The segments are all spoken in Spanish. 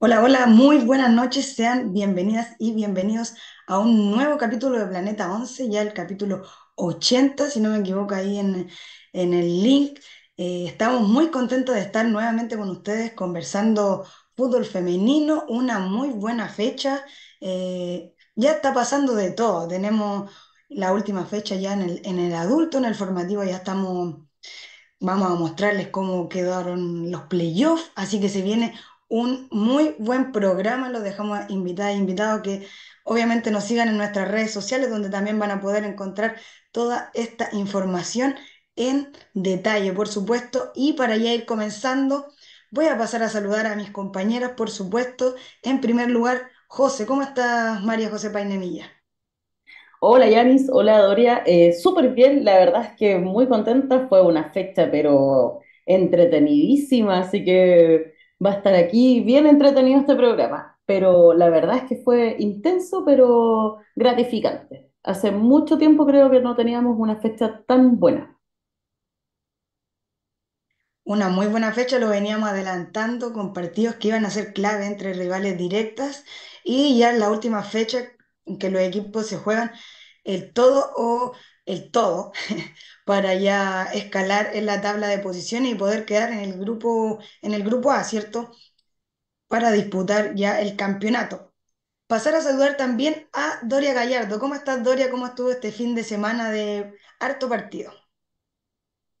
Hola, hola, muy buenas noches, sean bienvenidas y bienvenidos a un nuevo capítulo de Planeta Once, ya el capítulo 80, si no me equivoco ahí en, en el link. Eh, estamos muy contentos de estar nuevamente con ustedes conversando fútbol femenino, una muy buena fecha. Eh, ya está pasando de todo, tenemos la última fecha ya en el, en el adulto, en el formativo ya estamos Vamos a mostrarles cómo quedaron los playoffs, así que se viene un muy buen programa. Los dejamos invitados e invitados que obviamente nos sigan en nuestras redes sociales, donde también van a poder encontrar toda esta información en detalle, por supuesto. Y para ya ir comenzando, voy a pasar a saludar a mis compañeras, por supuesto. En primer lugar, José, ¿cómo estás, María José Painemilla? Hola Yanis, hola Doria, eh, súper bien, la verdad es que muy contenta, fue una fecha pero entretenidísima, así que va a estar aquí bien entretenido este programa, pero la verdad es que fue intenso pero gratificante. Hace mucho tiempo creo que no teníamos una fecha tan buena. Una muy buena fecha, lo veníamos adelantando con partidos que iban a ser clave entre rivales directas y ya la última fecha en que los equipos se juegan el todo o el todo para ya escalar en la tabla de posiciones y poder quedar en el grupo, en el grupo A, ¿cierto? Para disputar ya el campeonato. Pasar a saludar también a Doria Gallardo. ¿Cómo estás, Doria? ¿Cómo estuvo este fin de semana de harto partido?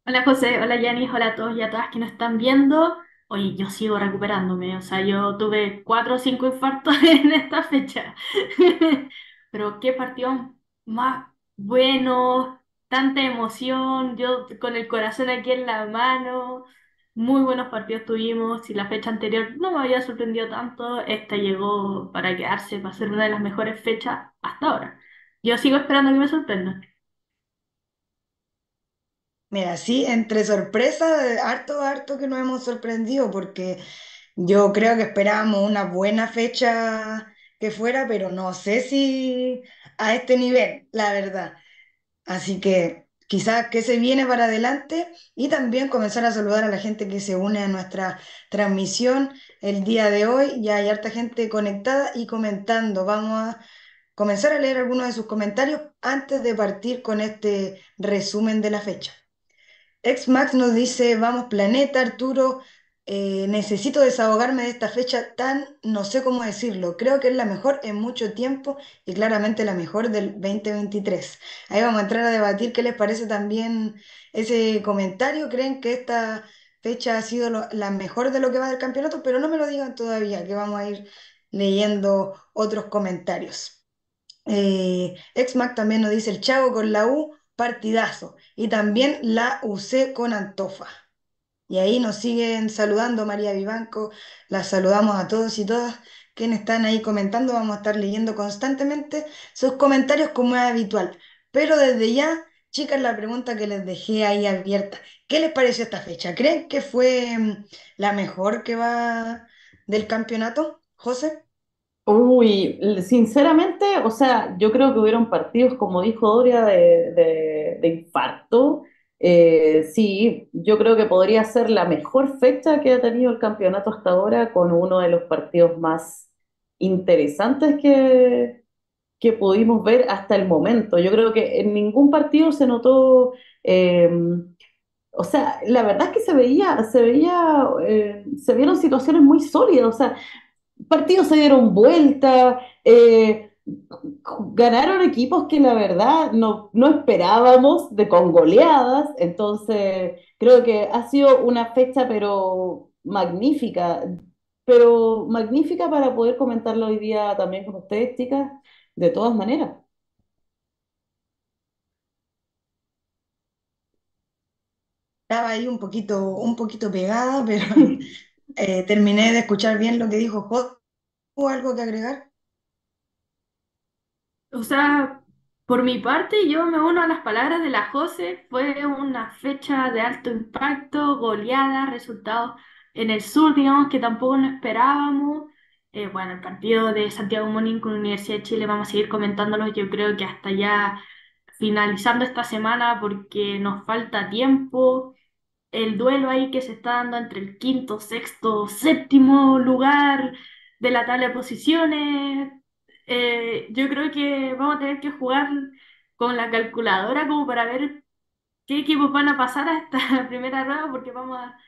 Hola José, hola Yanis, hola a todos y a todas que nos están viendo. Oye, yo sigo recuperándome, o sea, yo tuve cuatro o cinco infartos en esta fecha. Pero qué partido más bueno, tanta emoción, yo con el corazón aquí en la mano. Muy buenos partidos tuvimos. Si la fecha anterior no me había sorprendido tanto, esta llegó para quedarse, para ser una de las mejores fechas hasta ahora. Yo sigo esperando que me sorprendan. Mira, sí, entre sorpresas, eh, harto, harto que nos hemos sorprendido porque yo creo que esperábamos una buena fecha que fuera, pero no sé si a este nivel, la verdad. Así que quizás que se viene para adelante y también comenzar a saludar a la gente que se une a nuestra transmisión el día de hoy. Ya hay harta gente conectada y comentando. Vamos a comenzar a leer algunos de sus comentarios antes de partir con este resumen de la fecha. Ex Max nos dice, vamos planeta, Arturo, eh, necesito desahogarme de esta fecha tan, no sé cómo decirlo, creo que es la mejor en mucho tiempo y claramente la mejor del 2023. Ahí vamos a entrar a debatir qué les parece también ese comentario, creen que esta fecha ha sido la mejor de lo que va del campeonato, pero no me lo digan todavía, que vamos a ir leyendo otros comentarios. Eh, Exmac también nos dice el Chavo con la U, partidazo. Y también la UC con Antofa. Y ahí nos siguen saludando María Vivanco, las saludamos a todos y todas quienes están ahí comentando. Vamos a estar leyendo constantemente sus comentarios como es habitual. Pero desde ya, chicas, la pregunta que les dejé ahí abierta, ¿qué les pareció esta fecha? ¿Creen que fue mm, la mejor que va del campeonato, José? Uy, sinceramente, o sea, yo creo que hubieron partidos, como dijo Doria, de, de- de infarto. Eh, sí, yo creo que podría ser la mejor fecha que ha tenido el campeonato hasta ahora, con uno de los partidos más interesantes que, que pudimos ver hasta el momento. Yo creo que en ningún partido se notó, eh, o sea, la verdad es que se veía, se veía, eh, se vieron situaciones muy sólidas, o sea partidos se dieron vuelta, ganaron equipos que la verdad no, no esperábamos de con goleadas, entonces creo que ha sido una fecha pero magnífica, pero magnífica para poder comentarlo hoy día también con ustedes, chicas, de todas maneras. Estaba ahí un poquito, un poquito pegada, pero eh, terminé de escuchar bien lo que dijo José. ¿Hubo algo que agregar? O sea, por mi parte, yo me uno a las palabras de la Jose. Fue una fecha de alto impacto, goleada, resultados en el sur, digamos, que tampoco nos esperábamos. Eh, bueno, el partido de Santiago Morning con Universidad de Chile, vamos a seguir comentándolos, yo creo que hasta ya finalizando esta semana, porque nos falta tiempo. El duelo ahí que se está dando entre el quinto, sexto, séptimo lugar de la tabla de posiciones. Eh, yo creo que vamos a tener que jugar con la calculadora como para ver qué equipos van a pasar a esta primera rueda, porque vamos a,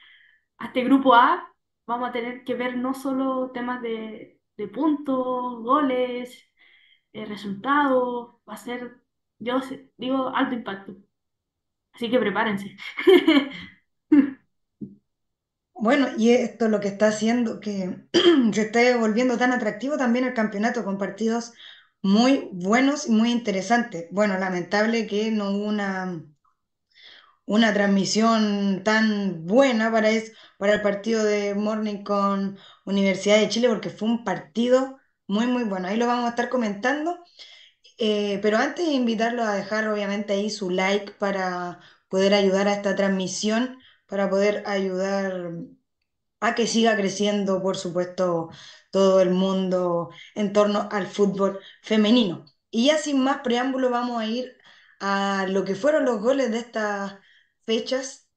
a este grupo A, vamos a tener que ver no solo temas de, de puntos, goles, eh, resultados, va a ser, yo digo, alto impacto. Así que prepárense. Bueno, y esto es lo que está haciendo que se esté volviendo tan atractivo también el campeonato con partidos muy buenos y muy interesantes. Bueno, lamentable que no hubo una, una transmisión tan buena para, es- para el partido de Morning con Universidad de Chile porque fue un partido muy, muy bueno. Ahí lo vamos a estar comentando. Eh, pero antes invitarlos a dejar obviamente ahí su like para poder ayudar a esta transmisión, para poder ayudar a que siga creciendo, por supuesto, todo el mundo en torno al fútbol femenino. Y ya sin más preámbulo vamos a ir a lo que fueron los goles de estas fechas,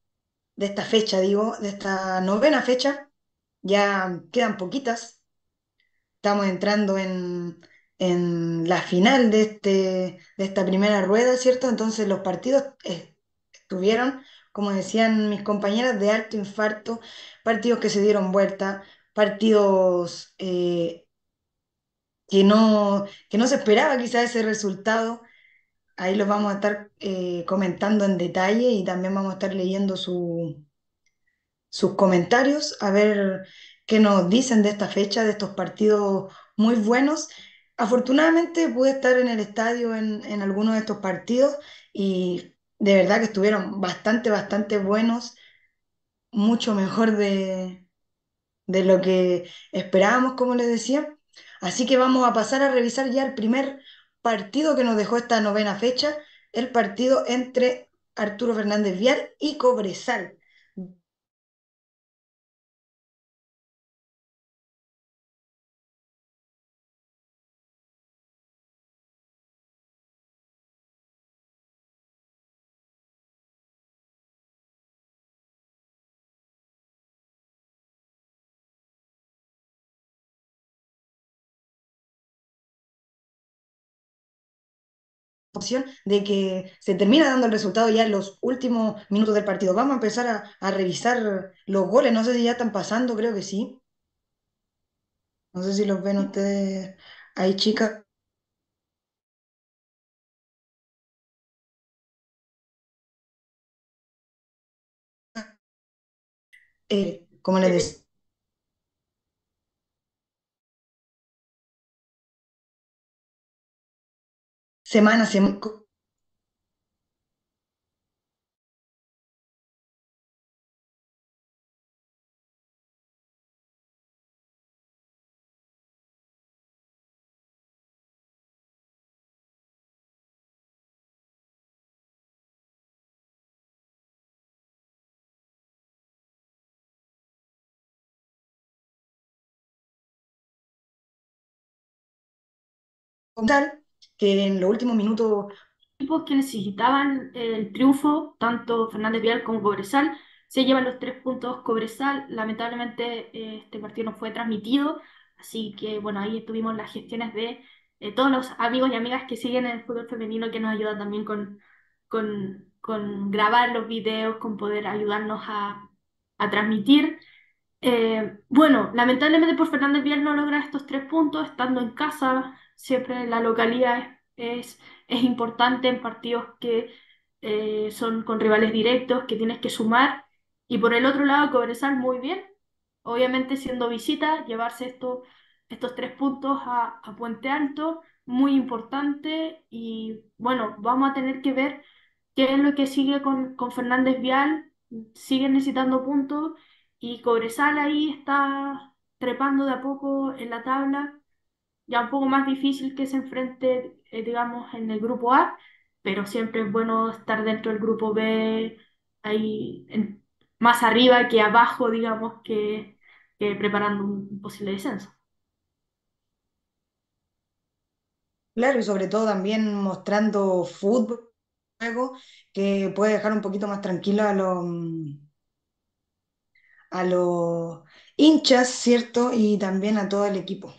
de esta fecha, digo, de esta novena fecha. Ya quedan poquitas. Estamos entrando en, en la final de, este, de esta primera rueda, ¿cierto? Entonces los partidos eh, estuvieron, como decían mis compañeras, de alto infarto, partidos que se dieron vuelta, partidos eh, que no, que no se esperaba quizás ese resultado. Ahí los vamos a estar eh, comentando en detalle y también vamos a estar leyendo su sus comentarios, a ver qué nos dicen de esta fecha, de estos partidos muy buenos. Afortunadamente pude estar en el estadio en, en algunos de estos partidos y de verdad que estuvieron bastante, bastante buenos, mucho mejor de, de lo que esperábamos, como les decía. Así que vamos a pasar a revisar ya el primer partido que nos dejó esta novena fecha, el partido entre Arturo Fernández Vial y Cobresal. Opción de que se termina dando el resultado ya en los últimos minutos del partido. Vamos a empezar a, a revisar los goles. No sé si ya están pasando, creo que sí. No sé si los ven ustedes ahí, chicas. Eh, como les decía, semana semana. Que en los últimos minutos equipos que necesitaban el triunfo, tanto Fernández Vial como Cobresal, se llevan los tres puntos Cobresal. Lamentablemente eh, este partido no fue transmitido, así que bueno, ahí tuvimos las gestiones de eh, todos los amigos y amigas que siguen el fútbol femenino que nos ayudan también con, con, con grabar los videos, con poder ayudarnos a, a transmitir. Eh, bueno, lamentablemente por Fernández Vial no logra estos tres puntos, estando en casa, siempre la localidad es, es, importante en partidos que eh, son con rivales directos, que tienes que sumar. Y por el otro lado, Cobresal muy bien, obviamente siendo visita, llevarse esto, estos tres puntos a, a Puente Alto, muy importante. Y bueno, vamos a tener que ver qué es lo que sigue con, con Fernández Vial, siguen necesitando puntos y Cobresal ahí está trepando de a poco en la tabla, ya un poco más difícil que se enfrente, eh, digamos, en el grupo A, pero siempre es bueno estar dentro del grupo B, ahí más arriba que abajo, digamos, que, preparando un posible descenso. Claro, y sobre todo también mostrando fútbol, juego, que puede dejar un poquito más tranquilo a los, a los hinchas, ¿cierto? Y también a todo el equipo.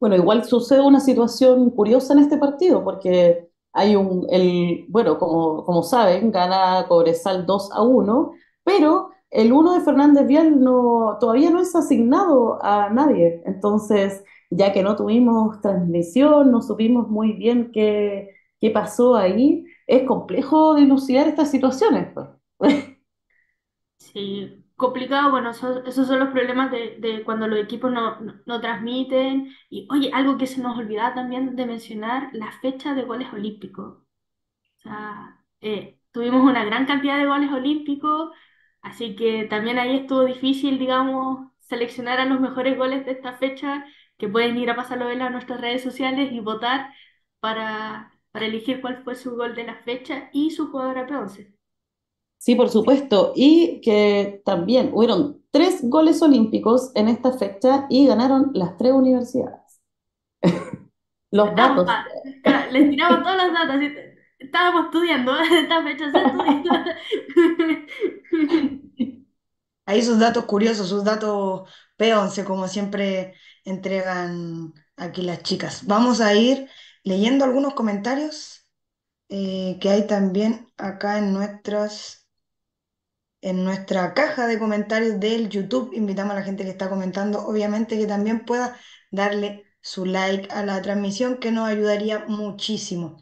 Bueno, igual sucede una situación curiosa en este partido, porque hay un, el, bueno, como, como saben, gana Cobresal 2 a uno, pero el uno de Fernández Vial no, todavía no es asignado a nadie. Entonces, ya que no tuvimos transmisión, no supimos muy bien qué, qué pasó ahí, es complejo dilucidar estas situaciones, pues. Sí, complicado, bueno, eso- esos son los problemas de, de cuando los equipos no, no, transmiten. Y oye, algo que se nos olvidaba también de mencionar, la fecha de goles olímpicos. O sea, eh, tuvimos una gran cantidad de goles olímpicos, así que también ahí estuvo difícil, digamos, seleccionar a los mejores goles de esta fecha, que pueden ir a pasarlo a nuestras redes sociales y votar para, para elegir cuál fue su gol de la fecha y su jugadora bronce. Sí, por supuesto. Y que también hubieron tres goles olímpicos en esta fecha y ganaron las tres universidades. Los Estamos, datos. ah, les tiramos todas las datas. Estábamos estudiando, esta fecha se estudia. Ahí sus datos curiosos, sus datos P11, como siempre entregan aquí las chicas. Vamos a ir leyendo algunos comentarios eh, que hay también acá en nuestras, en nuestra caja de comentarios del YouTube. Invitamos a la gente que está comentando, obviamente, que también pueda darle su like a la transmisión, que nos ayudaría muchísimo.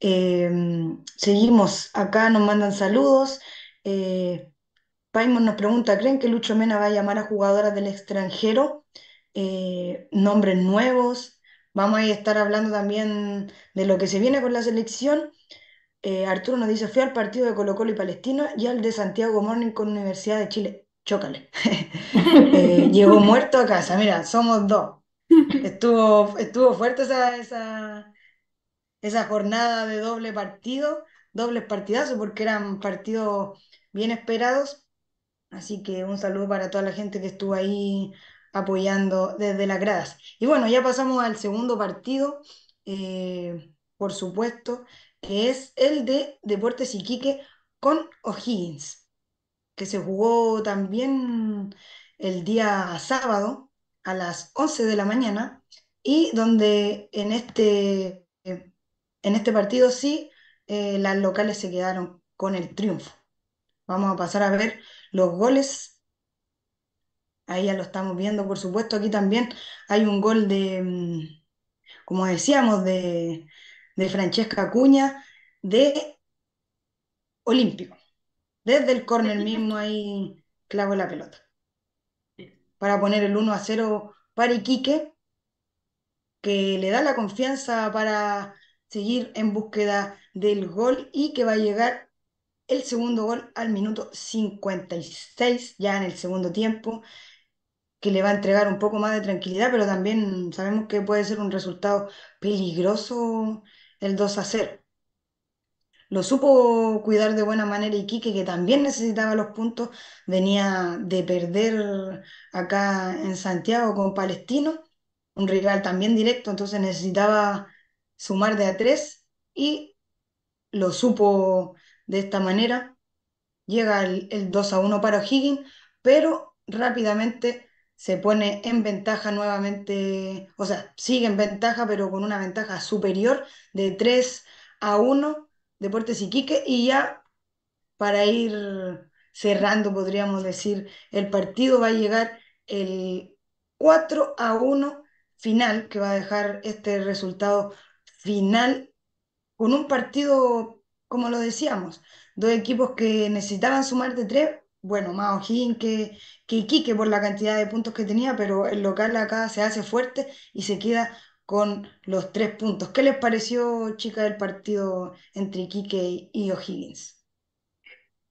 Eh, seguimos, acá nos mandan saludos. Eh, Paimon nos pregunta, ¿creen que Lucho Mena va a llamar a jugadoras del extranjero? Eh, nombres nuevos. Vamos a estar hablando también de lo que se viene con la selección. Eh, Arturo nos dice, fui al partido de Colo Colo y Palestina y al de Santiago Morning con Universidad de Chile. Chócale. Eh, llegó muerto a casa. Mira, somos dos. Estuvo, estuvo fuerte esa, esa, esa jornada de doble partido, dobles partidazos, porque eran partidos bien esperados Así que un saludo para toda la gente que estuvo ahí apoyando desde las gradas. Y bueno, ya pasamos al segundo partido, eh, por supuesto, que es el de Deportes Iquique con O'Higgins, que se jugó también el día sábado a las 11 de la mañana y donde en este, eh, en este partido sí, eh, las locales se quedaron con el triunfo. Vamos a pasar a ver los goles Ahí ya lo estamos viendo, por supuesto. Aquí también hay un gol de, mm, como decíamos, de, de Francesca Acuña, de Olímpico. Desde el córner mismo ahí clavo la pelota. Para poner el 1 a 0 para Iquique, que le da la confianza para seguir en búsqueda del gol y que va a llegar el segundo gol al minuto 56, ya en el segundo tiempo. que le va a entregar un poco más de tranquilidad, pero también sabemos que puede ser un resultado peligroso el 2 a 0. Lo supo cuidar de buena manera Iquique, que también necesitaba los puntos, venía de perder acá en Santiago con Palestino, un rival también directo, entonces necesitaba sumar de a tres y lo supo de esta manera. Llega el, el 2 a 1 para O'Higgins, pero rápidamente se pone en ventaja nuevamente, o sea, sigue en ventaja, pero con una ventaja superior de 3 a 1 Deportes Iquique y ya para ir cerrando, podríamos decir, el partido va a llegar el 4 a 1 final, que va a dejar este resultado final con un partido, como lo decíamos, dos equipos que necesitaban sumar de tres, bueno, más O'Higgins que, que Iquique por la cantidad de puntos que tenía, pero el local acá se hace fuerte y se queda con los tres puntos. ¿Qué les pareció, chica, el partido entre Iquique y O'Higgins?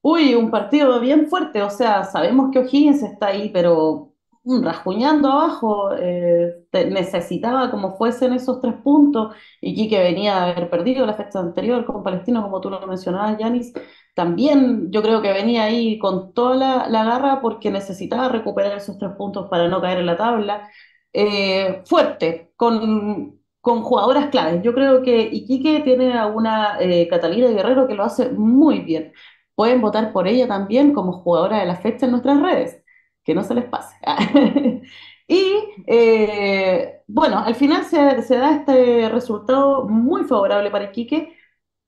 Uy, un partido bien fuerte, o sea, sabemos que O'Higgins está ahí, pero rasguñando abajo, eh, necesitaba como fuesen esos tres puntos, y Quique venía de haber perdido la fecha anterior con Palestino, como tú lo mencionabas, Yanis, también yo creo que venía ahí con toda la, la garra porque necesitaba recuperar esos tres puntos para no caer en la tabla. Eh, fuerte, con con jugadoras claves. Yo creo que Iquique tiene a una eh, Catalina Guerrero que lo hace muy bien. Pueden votar por ella también como jugadora de la fecha en nuestras redes, que no se les pase. Y eh, bueno, al final se, se da este resultado muy favorable para Iquique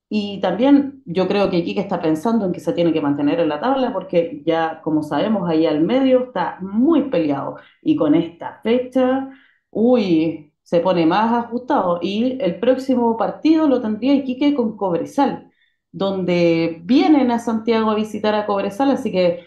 y también yo creo que Iquique está pensando en que se tiene que mantener en la tabla porque ya, como sabemos, ahí al medio está muy peleado. Y con esta fecha, uy, se pone más ajustado. Y el próximo partido lo tendría Iquique con Cobresal, donde vienen a Santiago a visitar a Cobresal, así que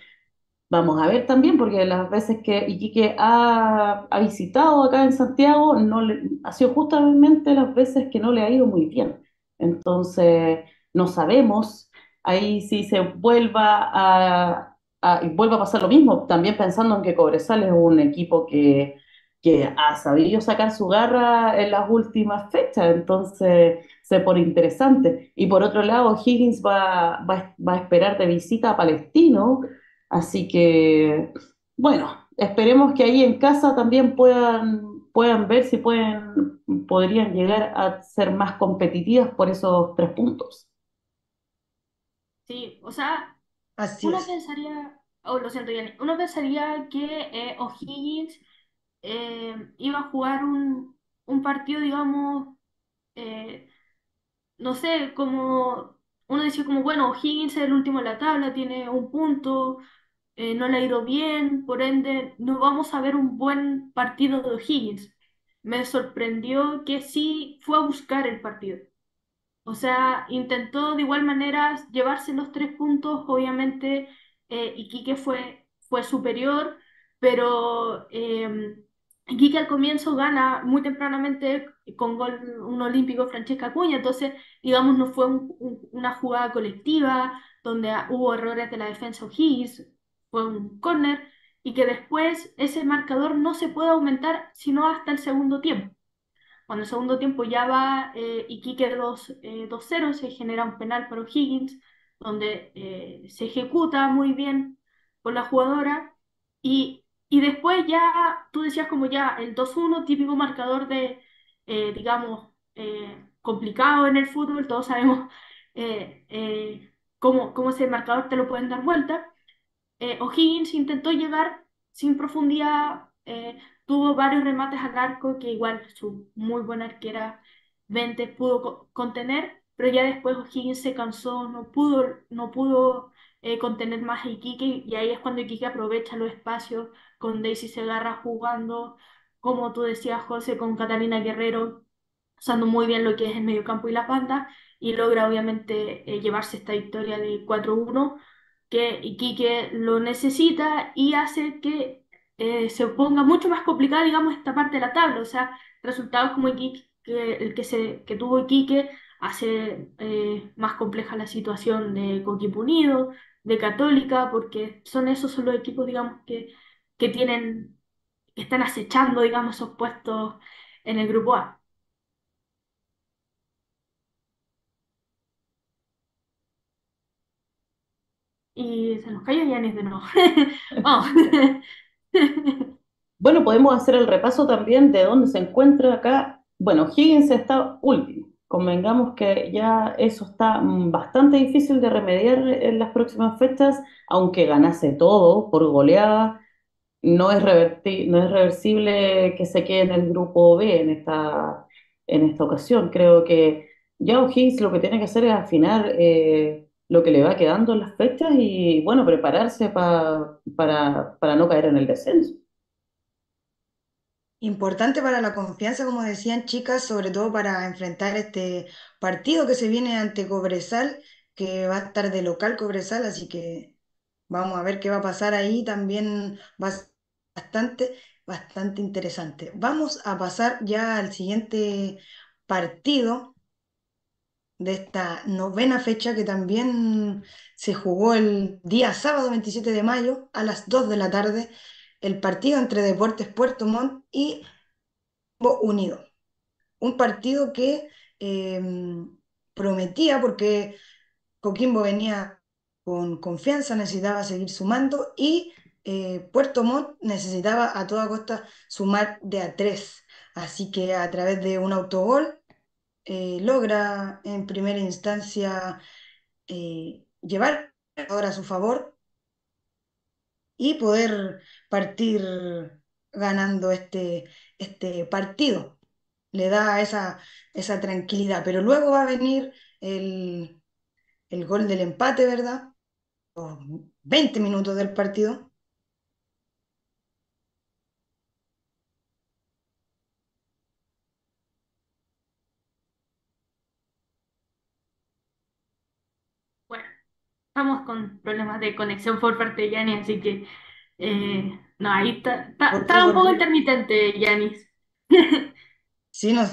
Vamos a ver también, porque las veces que Iquique ha, ha visitado acá en Santiago, no le- ha sido justamente las veces que no le ha ido muy bien. Entonces, no sabemos ahí si se vuelva a, a- y vuelva a pasar lo mismo, también pensando en que Cobresal es un equipo que, que ha sabido sacar su garra en las últimas fechas, entonces se pone interesante. Y por otro lado, Higgins va, va, va a esperar de visita a Palestino Así que, bueno, esperemos que ahí en casa también puedan, puedan ver si pueden, podrían llegar a ser más competitivas por esos tres puntos. Sí, o sea, Así uno es. pensaría, oh, lo siento, Yanni, uno pensaría que eh, O'Higgins eh, iba a jugar un, un partido, digamos, eh, no sé, como uno decía como, bueno, O'Higgins es el último de la tabla, tiene un punto, eh, no le ha ido bien, por ende, no vamos a ver un buen partido de O'Higgins. Me sorprendió que sí fue a buscar el partido. O sea, intentó de igual manera llevarse los tres puntos. Obviamente, eh, Iquique fue, fue superior, pero eh, Iquique al comienzo gana muy tempranamente con gol un olímpico Francesca Acuña. Entonces, digamos, no fue un- un- una jugada colectiva donde hubo errores de la defensa O'Higgins, fue un córner y que después ese marcador no se puede aumentar sino hasta el segundo tiempo. Cuando el segundo tiempo ya va eh, Iquique 2, eh, 2-0, se genera un penal para O'Higgins, donde eh, se ejecuta muy bien por la jugadora. Y, y después ya, tú decías como ya el 2-1, típico marcador de, eh, digamos, eh, complicado en el fútbol, todos sabemos eh, cómo, cómo ese marcador te lo pueden dar vuelta eh, O'Higgins intentó llegar sin profundidad, eh, tuvo varios remates al arco que igual su muy buena arquera Vente pudo co- contener, pero ya después O'Higgins se cansó, no pudo, no pudo eh, contener más a Iquique y ahí es cuando Iquique aprovecha los espacios con Daisy Segarra jugando, como tú decías, José, con Catalina Guerrero usando muy bien lo que es el mediocampo y la banda y logra obviamente eh, llevarse esta victoria de 4-1 que Iquique lo necesita y hace que eh, se ponga mucho más complicada, digamos, esta parte de la tabla. O sea, resultados como que, el que, se, que tuvo Iquique hace eh, más compleja la situación de Coquimbo Unido, de Católica, porque son esos son los equipos, digamos, que, que tienen, que están acechando, digamos, esos puestos en el grupo A. Y se nos cayó Yanis de nuevo. Vamos. Bueno, podemos hacer el repaso también de dónde se encuentra acá. Bueno, Higgins está último. Convengamos que ya eso está bastante difícil de remediar en las próximas fechas, aunque ganase todo por goleada no es no es reversible que se quede en el grupo B en esta, en esta ocasión. Creo que ya O'Higgins lo que tiene que hacer es afinar eh, lo que le va quedando en las fechas y, bueno, prepararse pa- para, para no caer en el descenso. Importante para la confianza, como decían chicas, sobre todo para enfrentar este partido que se viene ante Cobresal, que va a estar de local Cobresal, así que vamos a ver qué va a pasar ahí. También va a bastante, bastante interesante. Vamos a pasar ya al siguiente partido de esta novena fecha que también se jugó el día sábado 27 de mayo a las 2 de la tarde, el partido entre Deportes Puerto Montt y Unido. Un partido que eh, prometía porque Coquimbo venía con confianza, necesitaba seguir sumando y eh, Puerto Montt necesitaba a toda costa sumar de a tres. Así que a través de un autogol eh, logra en primera instancia eh, llevar ahora a su favor y poder partir ganando este, este partido. Le da esa, esa tranquilidad, pero luego va a venir el, el gol del empate, ¿verdad? Los 20 minutos del partido. Bueno, estamos con problemas de conexión por parte de Yanis, así que eh, no, ahí está, está, un poco intermitente, Yanis. sí, no,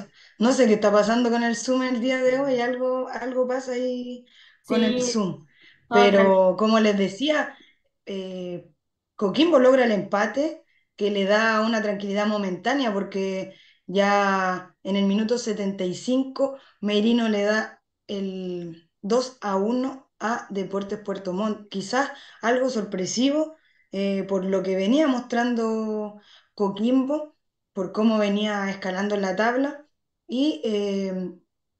no sé qué está pasando con el Zoom el día de hoy, algo, algo pasa ahí con el Zoom. Pero como les decía, eh, Coquimbo logra el empate que le da una tranquilidad momentánea porque ya en el minuto 75 Merino le da el 2 a uno a Deportes Puerto Montt. Quizás algo sorpresivo eh, por lo que venía mostrando Coquimbo, por cómo venía escalando en la tabla y eh,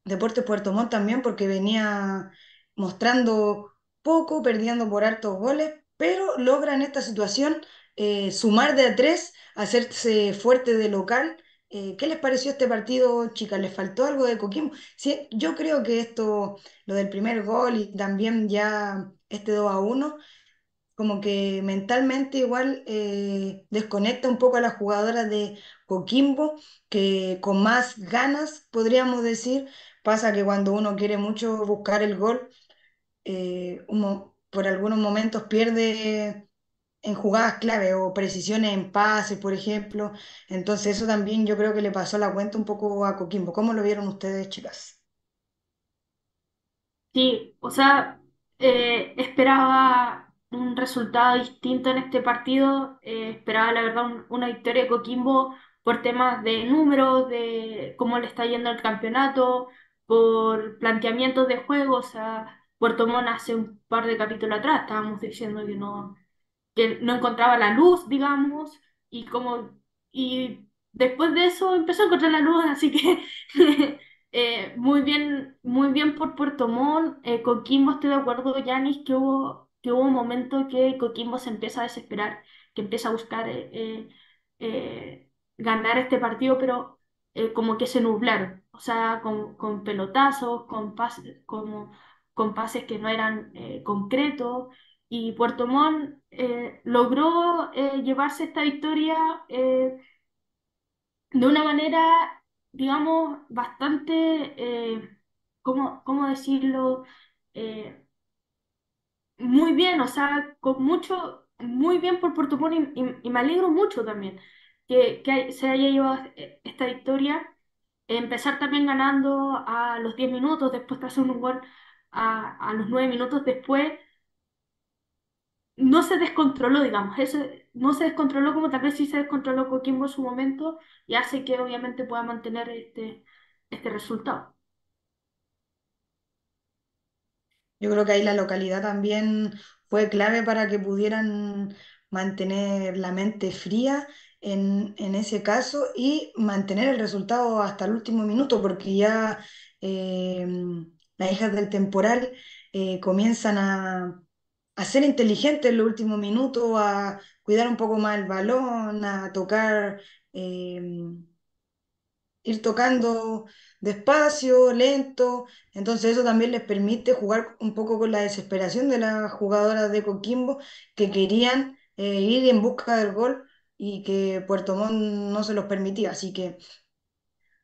Deportes Puerto Montt también porque venía mostrando poco, perdiendo por hartos goles, pero logra en esta situación eh, sumar de a tres, hacerse fuerte de local. Eh, ¿qué les pareció este partido, chicas? ¿Les faltó algo de Coquimbo? Sí, yo creo que esto, lo del primer gol y también ya este 2 a uno como que mentalmente igual eh, desconecta un poco a las jugadoras de Coquimbo, que con más ganas, podríamos decir, pasa que cuando uno quiere mucho buscar el gol, eh, por algunos momentos pierde en jugadas clave o precisiones en pases, por ejemplo. Entonces eso también yo creo que le pasó la cuenta un poco a Coquimbo. ¿Cómo lo vieron ustedes, chicas? Sí, o sea, eh, esperaba un resultado distinto en este partido. eh, esperaba, la verdad, un- una victoria de Coquimbo por temas de números, de cómo le está yendo el campeonato, por planteamientos de juego. O sea, Puerto Montt hace un par de capítulos atrás estábamos diciendo que no que no encontraba la luz, digamos, y como y después de eso empezó a encontrar la luz, así que eh, muy bien, muy bien por Puerto Montt. Eh, Coquimbo, estoy de acuerdo, Yanis, que hubo, que hubo un momento que Coquimbo se empieza a desesperar, que empieza a buscar eh, eh, eh, ganar este partido, pero eh, como que se nublaron, o sea, con, con pelotazos, con pases, como, con pases que no eran concretos y Puerto Montt eh, logró eh, llevarse esta victoria eh, de una manera, digamos, bastante, ¿cómo, cómo decirlo? Muy bien, o sea, con mucho, muy bien por Puerto Montt y, me alegro mucho también que, que se haya llevado eh, esta victoria. Empezar también ganando a los 10 minutos, después de hacer un gol a, a los 9 minutos después no se descontroló, digamos, eso no se descontroló como tal vez sí se descontroló Coquimbo en su momento y hace que obviamente pueda mantener este, este resultado. Yo creo que ahí la localidad también fue clave para que pudieran mantener la mente fría en, en ese caso y mantener el resultado hasta el último minuto, porque ya eh, las hijas del temporal eh, comienzan a, a ser inteligentes en los últimos minutos, a cuidar un poco más el balón, a tocar. eh, ir tocando despacio, lento. Entonces eso también les permite jugar un poco con la desesperación de las jugadoras de Coquimbo que querían eh, ir en busca del gol y que Puerto Montt no se los permitía. Así que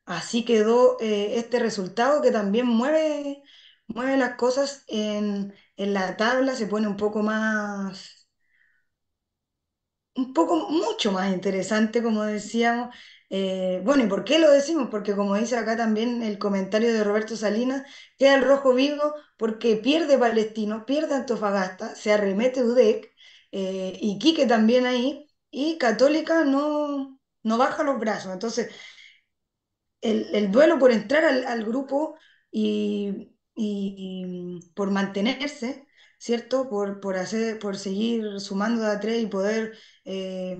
así quedó eh, este resultado que también mueve, mueve las cosas en, en la tabla, se pone un poco más un poco mucho más interesante, como decíamos. Eh, bueno, ¿y por qué lo decimos? Porque como dice acá también el comentario de Roberto Salinas, queda el rojo vivo porque pierde Palestino, pierde Antofagasta, se arremete UDEC, eh, Iquique también ahí, y Católica no, no baja los brazos. Entonces, el, el duelo por entrar al grupo y, y por mantenerse, ¿cierto? Por, por hacer, por seguir sumando de a tres y poder... eh,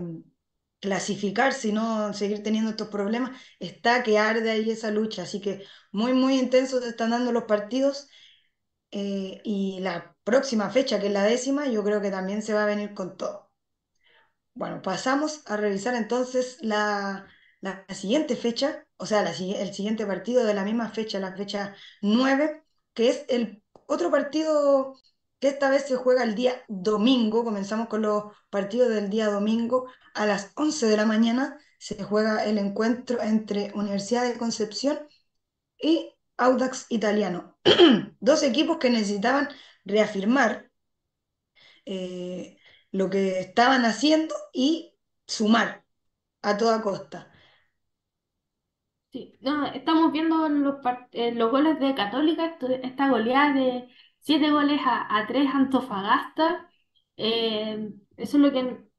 clasificar, sino seguir teniendo estos problemas, está que arde ahí esa lucha. Así que muy, muy intensos están dando los partidos. eh, y la próxima fecha, que es la décima, yo creo que también se va a venir con todo. Bueno, pasamos a revisar entonces la, la siguiente fecha, o sea, si- el siguiente partido de la misma fecha, la fecha 9, que es el otro partido que esta vez se juega el día domingo. Comenzamos con los partidos del día domingo. A las 11 de la mañana se juega el encuentro entre Universidad de Concepción y Audax Italiano. Dos equipos que necesitaban reafirmar eh, lo que estaban haciendo y sumar a toda costa. Sí, no, estamos viendo los, par- eh, los goles de Católica, esto- esta goleada de siete goles a, a tres Antofagasta. Eh, eso es lo que el,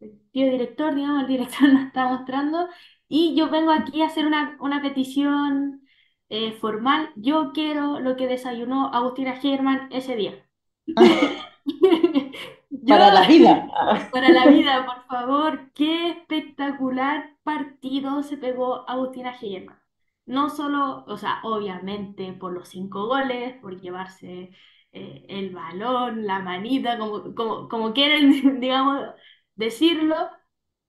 el tío director, digamos, el director nos está mostrando. Y yo vengo aquí a hacer una, una petición eh, formal. Yo quiero lo que desayunó Agustina Germán ese día. Yo, Para la vida. para la vida, por favor, qué espectacular partido se pegó Agustina Heyerman. No solo, o sea, obviamente por los cinco goles, por llevarse eh, el balón, la manita, como, como, como quieren, digamos, decirlo,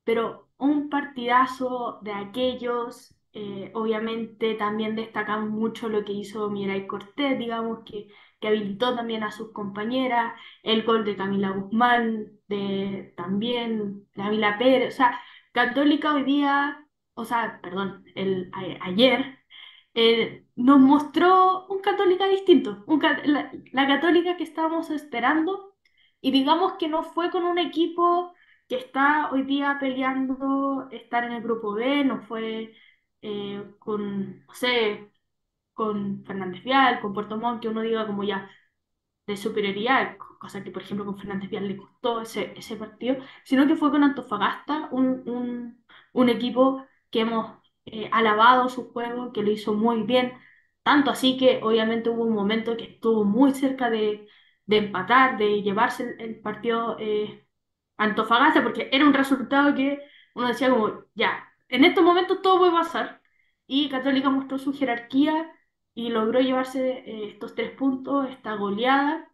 pero un partidazo de aquellos. eh, obviamente también destacamos mucho lo que hizo Miray Cortés, digamos, que, que habilitó también a sus compañeras el gol de Camila Guzmán, de también Camila Pérez, o sea, Católica hoy día, o sea, perdón, el, ayer eh, nos mostró un Católica distinto, un la Católica que estábamos esperando y digamos que no fue con un equipo que está hoy día peleando estar en el grupo B, no fue eh, con, no sé, con Fernández Vial, con Puerto Montt, que uno diga como ya de superioridad, cosa que por ejemplo con Fernández Vial le costó ese, ese partido, sino que fue con Antofagasta, un, un, un equipo que hemos eh, alabado su juego, que lo hizo muy bien, tanto así que obviamente hubo un momento que estuvo muy cerca de, de empatar, de llevarse el, el partido eh, Antofagasta, porque era un resultado que uno decía como, ya, en estos momentos todo puede pasar, y Católica mostró su jerarquía y logró llevarse eh, estos tres puntos, esta goleada.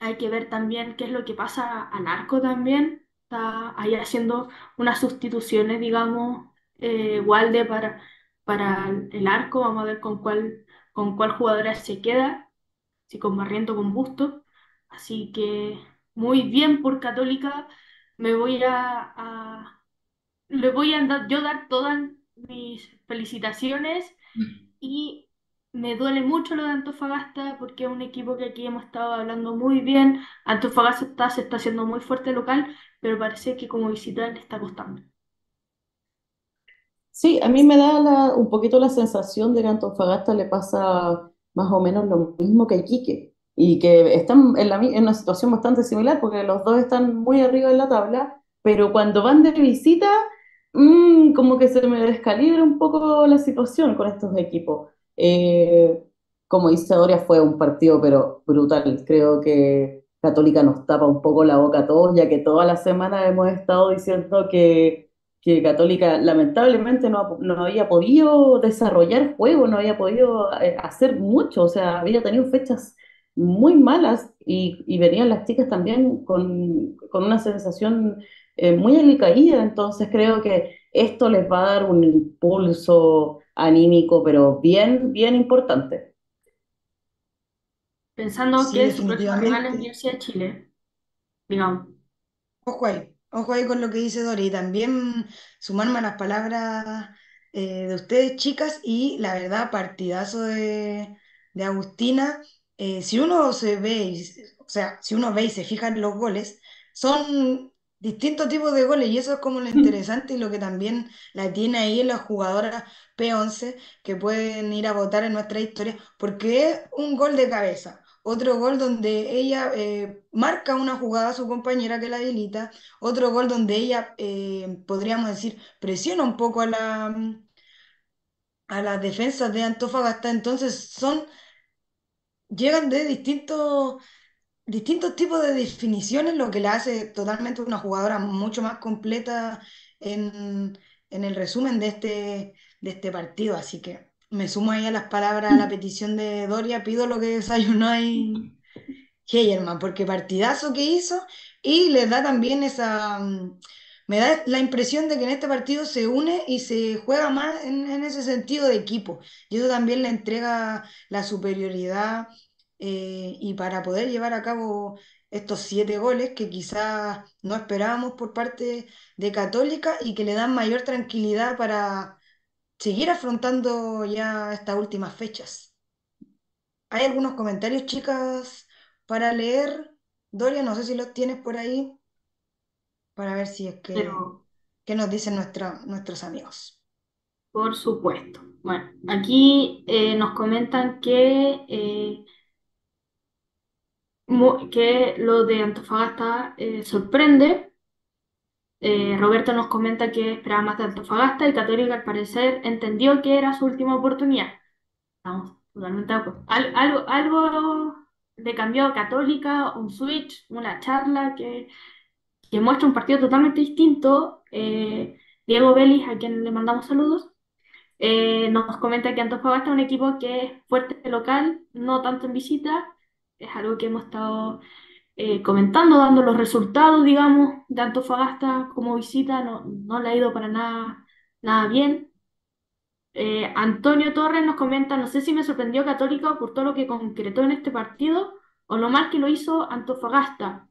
Hay que ver también qué es lo que pasa al arco también. Está ahí haciendo unas sustituciones, digamos, eh, Walde para, para el arco. Vamos a ver con cuál, con cuál jugadora se queda, si con Barriento con Busto. Así que muy bien por Católica. Me voy a, a- le voy a yo dar todas mis felicitaciones y me duele mucho lo de Antofagasta porque es un equipo que aquí hemos estado hablando muy bien. Antofagasta está, se está haciendo muy fuerte local, pero parece que como visitante está costando. Sí, a mí me da un poquito la sensación de que Antofagasta le pasa más o menos lo mismo que a Iquique y que están en, la en una situación bastante similar porque los dos están muy arriba en la tabla, pero cuando van de visita, mm, como que se me descalibra un poco la situación con estos equipos. Eh, como dice Doria, fue un partido pero brutal. Creo que Católica nos tapa un poco la boca a todos, ya que toda la semana hemos estado diciendo que que Católica lamentablemente no, no había podido desarrollar juego, no había podido eh, hacer mucho, o sea, había tenido fechas muy malas y, y venían las chicas también con, con una sensación eh, muy alicaída, entonces creo que esto les va a dar un impulso anímico, pero bien, bien importante. Pensando Sí, que su próximo rival es. Universidad de Chile, digamos. Ojo ahí, ojo ahí con lo que dice Dori. Y también sumarme a las palabras eh, de ustedes, chicas, y la verdad, partidazo de, de Agustina. Eh, si uno se ve, y se- o sea, si uno ve y se fija en los goles, son distintos tipos de goles, y eso es como lo interesante y lo que también la tiene ahí las jugadoras P11 que pueden ir a votar en nuestra historia, porque es un gol de cabeza. Otro gol donde ella eh, marca una jugada a su compañera que la habilita. Otro gol donde ella, eh, podríamos decir, presiona un poco a la, a las defensas de Antofagasta. Entonces son, llegan de distintos, distintos tipos de definiciones, lo que la hace totalmente una jugadora mucho más completa en, en el resumen de este, de este partido. Así que me sumo ahí a las palabras, a la petición de Doria, pido lo que desayunó ahí Heyerman, porque partidazo que hizo y le da también esa... Me da la impresión de que en este partido se une y se juega más en, en ese sentido de equipo. Y eso también le entrega la superioridad eh, y para poder llevar a cabo estos siete goles que quizás no esperábamos por parte de Católica y que le dan mayor tranquilidad para seguir afrontando ya estas últimas fechas. ¿Hay algunos comentarios, chicas, para leer? Doria, no sé si los tienes por ahí para ver si es que, Pero, qué nos dicen nuestra- nuestros amigos. por supuesto. Bueno, aquí eh, nos comentan que, eh, que lo de Antofagasta eh, sorprende. Eh, Roberto nos comenta que esperaba más de Antofagasta y Católica al parecer entendió que era su última oportunidad. Estamos totalmente de acuerdo. Al- algo, algo le cambió a Católica, un switch, una charla que, que muestra un partido totalmente distinto. Eh, Diego Vélez, a quien le mandamos saludos, eh, nos comenta que Antofagasta es un equipo que es fuerte local, no tanto en visita. Es algo que hemos estado eh, comentando, dando los resultados, digamos, de Antofagasta como visita. No, no le ha ido para nada, nada bien. Eh, Antonio Torres nos comenta, no sé si me sorprendió Católica por todo lo que concretó en este partido o lo mal que lo hizo Antofagasta.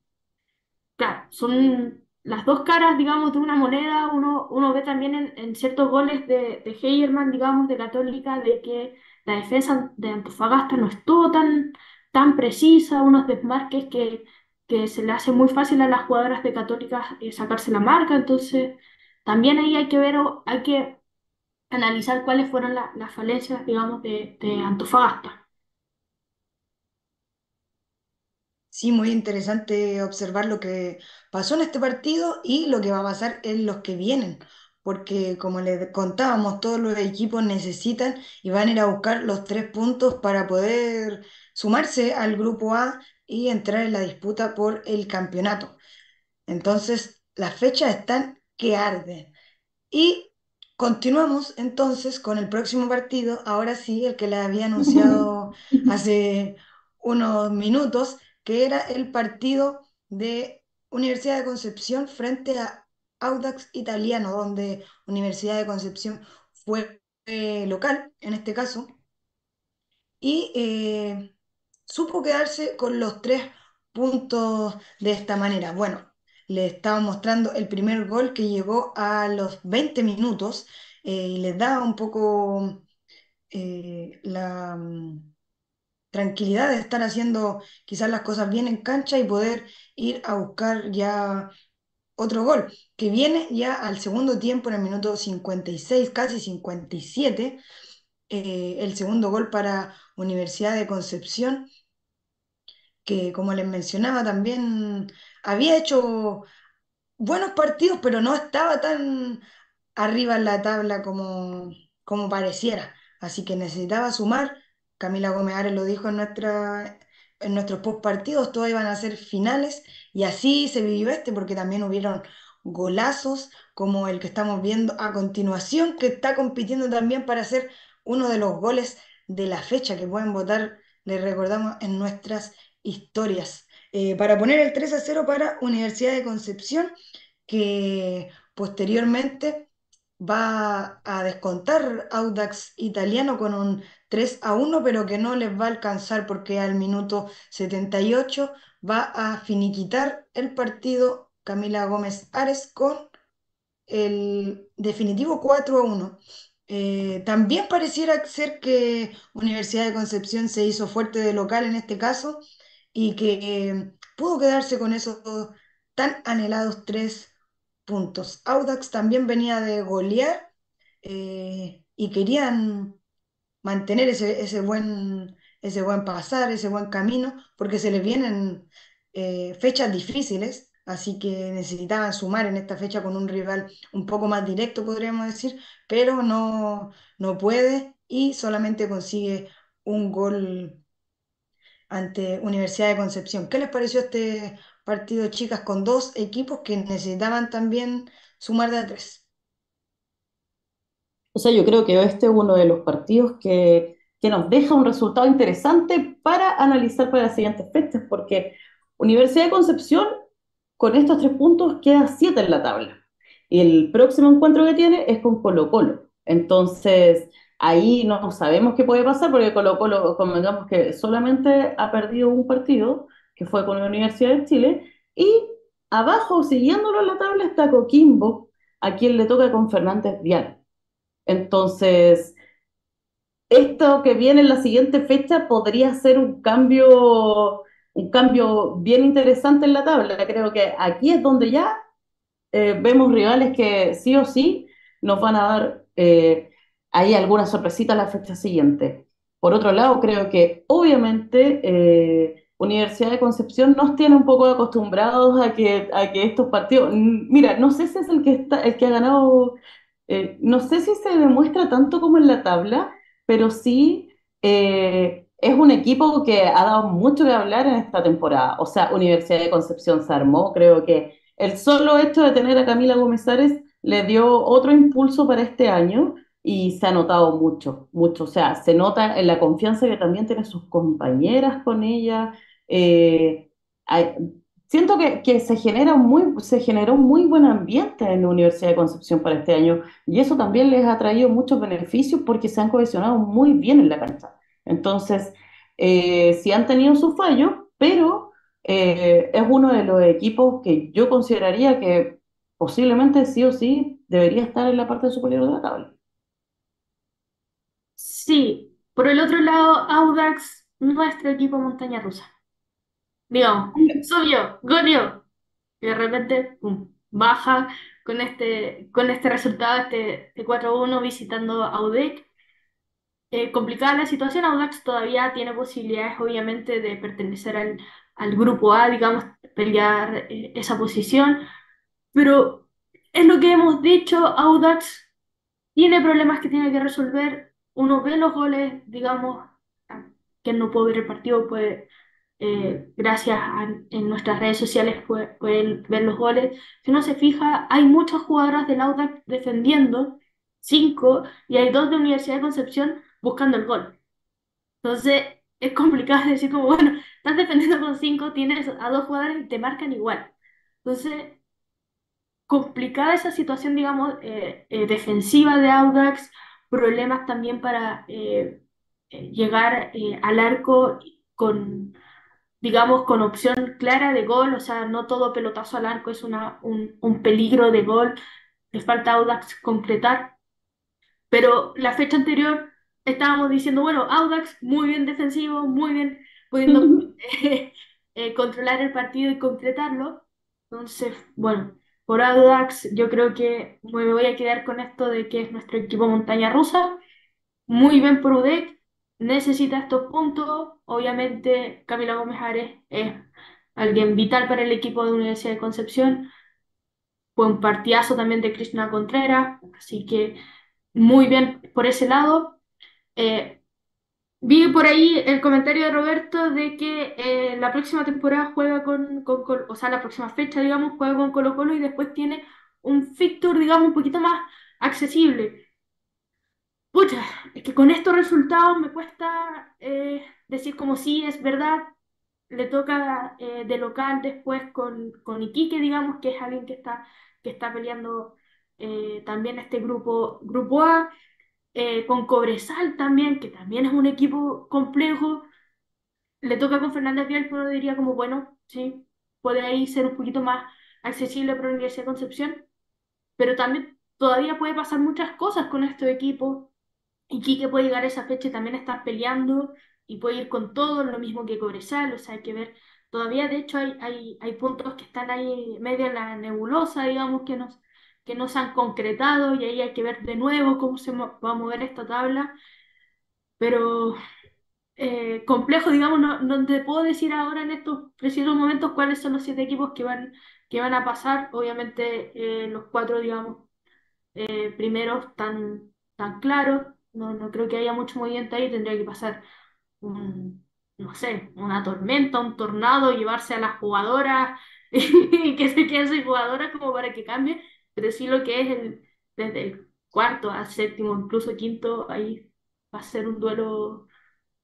Claro, son las dos caras, digamos, de una moneda. Uno, uno ve también en, en ciertos goles de, de Heyerman, digamos, de Católica, de que la defensa de Antofagasta no estuvo tan, tan precisa, unos desmarques que, que se le hace muy fácil a las jugadoras de Católica eh, sacarse la marca. Entonces, también ahí hay que ver, hay que analizar cuáles fueron la- las falencias, digamos, de Antofagasta. Sí, muy interesante observar lo que pasó en este partido y lo que va a pasar en los que vienen, porque como les contábamos, todos los equipos necesitan y van a ir a buscar los tres puntos para poder sumarse al grupo A y entrar en la disputa por el campeonato. Entonces, las fechas están que arden. Y continuamos entonces con el próximo partido, ahora sí, el que les había anunciado hace unos minutos, que era el partido de Universidad de Concepción frente a Audax Italiano, donde Universidad de Concepción fue eh, local, en este caso, y eh, supo quedarse con los tres puntos de esta manera. Bueno, le estaba mostrando el primer gol que llegó a los 20 minutos eh, y les da un poco la mm, tranquilidad de estar haciendo quizás las cosas bien en cancha y poder ir a buscar ya otro gol, que viene ya al segundo tiempo en el minuto 56, casi 57, eh, el segundo gol para Universidad de Concepción que como les mencionaba también había hecho buenos partidos, pero no estaba tan arriba en la tabla como, como pareciera. Así que necesitaba sumar. Camila Gómez lo dijo en nuestra, en nuestros post partidos, todos iban a ser finales y así se vivió este, porque también hubieron golazos como el que estamos viendo a continuación, que está compitiendo también para ser uno de los goles de la fecha que pueden votar, les recordamos, en nuestras historias. Eh, para poner el 3 a cero para Universidad de Concepción que posteriormente va a descontar Audax Italiano con un 3 a uno pero que no les va a alcanzar porque al minuto 78 va a finiquitar el partido Camila Gómez Ares con el definitivo 4 a uno Eh, también pareciera ser que Universidad de Concepción se hizo fuerte de local en este caso y que eh, pudo quedarse con esos tan anhelados tres puntos. Audax también venía de golear eh, y querían mantener ese, buen, ese buen pasar, ese buen camino, porque se les vienen eh, fechas difíciles, así que necesitaban sumar en esta fecha con un rival un poco más directo, podríamos decir, pero no, no puede y solamente consigue un gol ante Universidad de Concepción. ¿Qué les pareció este partido, chicas, con dos equipos que necesitaban también sumar de a tres. O sea, yo creo que este es uno de los partidos que, que nos deja un resultado interesante para analizar para las siguientes fechas, porque Universidad de Concepción, con estos tres puntos, queda siete en la tabla. Y el próximo encuentro que tiene es con Colo Colo. Entonces, ahí no sabemos qué puede pasar, porque Colo Colo, convengamos que solamente ha perdido un partido, que fue con la Universidad de Chile, y abajo, siguiéndolo en la tabla, está Coquimbo, a quien le toca con Fernández Vial. Entonces, esto que viene en la siguiente fecha podría ser un cambio, un cambio bien interesante en la tabla. Creo que aquí es donde ya eh, vemos rivales que sí o sí nos van a dar eh, ahí alguna sorpresita la fecha siguiente. Por otro lado, creo que obviamente eh, Universidad de Concepción nos tiene un poco acostumbrados a que, a que estos partidos, mira, no sé si es el que, está, el que ha ganado eh, no sé si se demuestra tanto como en la tabla, pero sí eh, es un equipo que ha dado mucho de hablar en esta temporada. O sea, Universidad de Concepción se armó. Creo que el solo hecho de tener a Camila Gómez le dio otro impulso para este año y se ha notado mucho, mucho. O sea, se nota en la confianza que también tiene sus compañeras con ella. Eh, Siento que, que se genera muy, se generó un muy buen ambiente en la Universidad de Concepción para este año y eso también les ha traído muchos beneficios porque se han cohesionado muy bien en la cancha. Entonces, eh, sí han tenido sus fallos, pero eh, es uno de los equipos que yo consideraría que posiblemente sí o sí debería estar en la parte superior de la tabla. Sí, por el otro lado, Audax, nuestro equipo montaña rusa digamos, subió, goleó, y de repente pum, baja con este, con este resultado, este, este 4-1 visitando a UDEC. Eh, complicada la situación, Audax todavía tiene posibilidades obviamente de pertenecer al, al grupo A, digamos, pelear eh, esa posición, pero es lo que hemos dicho, Audax tiene problemas que tiene que resolver, uno ve los goles, digamos, que no puede ver el partido, puede eh, gracias a en nuestras redes sociales pueden ver los goles. Si uno se fija, hay muchas jugadoras del Audax defendiendo, cinco, y hay dos de Universidad de Concepción buscando el gol. Entonces, es complicado decir como, bueno, estás defendiendo con cinco, tienes a dos jugadores y te marcan igual. Entonces, complicada esa situación, digamos, eh, eh, defensiva de Audax, problemas también para llegar al arco con digamos, con opción clara de gol, o sea, no todo pelotazo al arco es una, un, un peligro de gol, le falta Audax concretar, pero la fecha anterior estábamos diciendo, bueno, Audax muy bien defensivo, muy bien pudiendo eh, eh, controlar el partido y concretarlo, entonces, bueno, por Audax yo creo que me voy a quedar con esto de que es nuestro equipo montaña rusa, muy bien por UDEC, necesita estos puntos. Obviamente, Camila Gómez Ares es alguien vital para el equipo de Universidad de Concepción. Fue un partidazo también de Krishna Contreras, así que muy bien por ese lado. Eh, vi por ahí el comentario de Roberto de que eh, la próxima temporada juega con, con, o sea, la próxima fecha, digamos, juega con Colo Colo y después tiene un fixture, digamos, un poquito más accesible. Pucha, es que con estos resultados me cuesta eh, decir como sí, es verdad. Le toca eh, de local después con, con Iquique, digamos, que es alguien que está, que está peleando eh, también este grupo, grupo A. con Cobresal también, que también es un equipo complejo. Le toca con Fernández Vial, pero diría como, bueno, sí, puede ahí ser un poquito más accesible para la Universidad de Concepción. Pero también todavía puede pasar muchas cosas con estos equipos y Quique puede llegar a esa fecha y también estar peleando y puede ir con todo, lo mismo que Cobresal, o sea, hay que ver. Todavía, de hecho, hay, hay, hay puntos que están ahí medio en la nebulosa, digamos, que, nos, que no se han concretado y ahí hay que ver de nuevo cómo se va a mover esta tabla. Pero eh, complejo, digamos, no, no, te puedo decir ahora en estos precisos momentos cuáles son los siete equipos que van, que van a pasar. Obviamente, eh, los cuatro, digamos, eh, primeros tan, tan claros. No, no creo que haya mucho movimiento ahí, tendría que pasar un, no sé, una tormenta, un tornado, llevarse a las jugadoras y que se queden sin jugadoras como para que cambie. pero sí lo que es el, desde el cuarto al séptimo, incluso quinto, ahí va a ser un duelo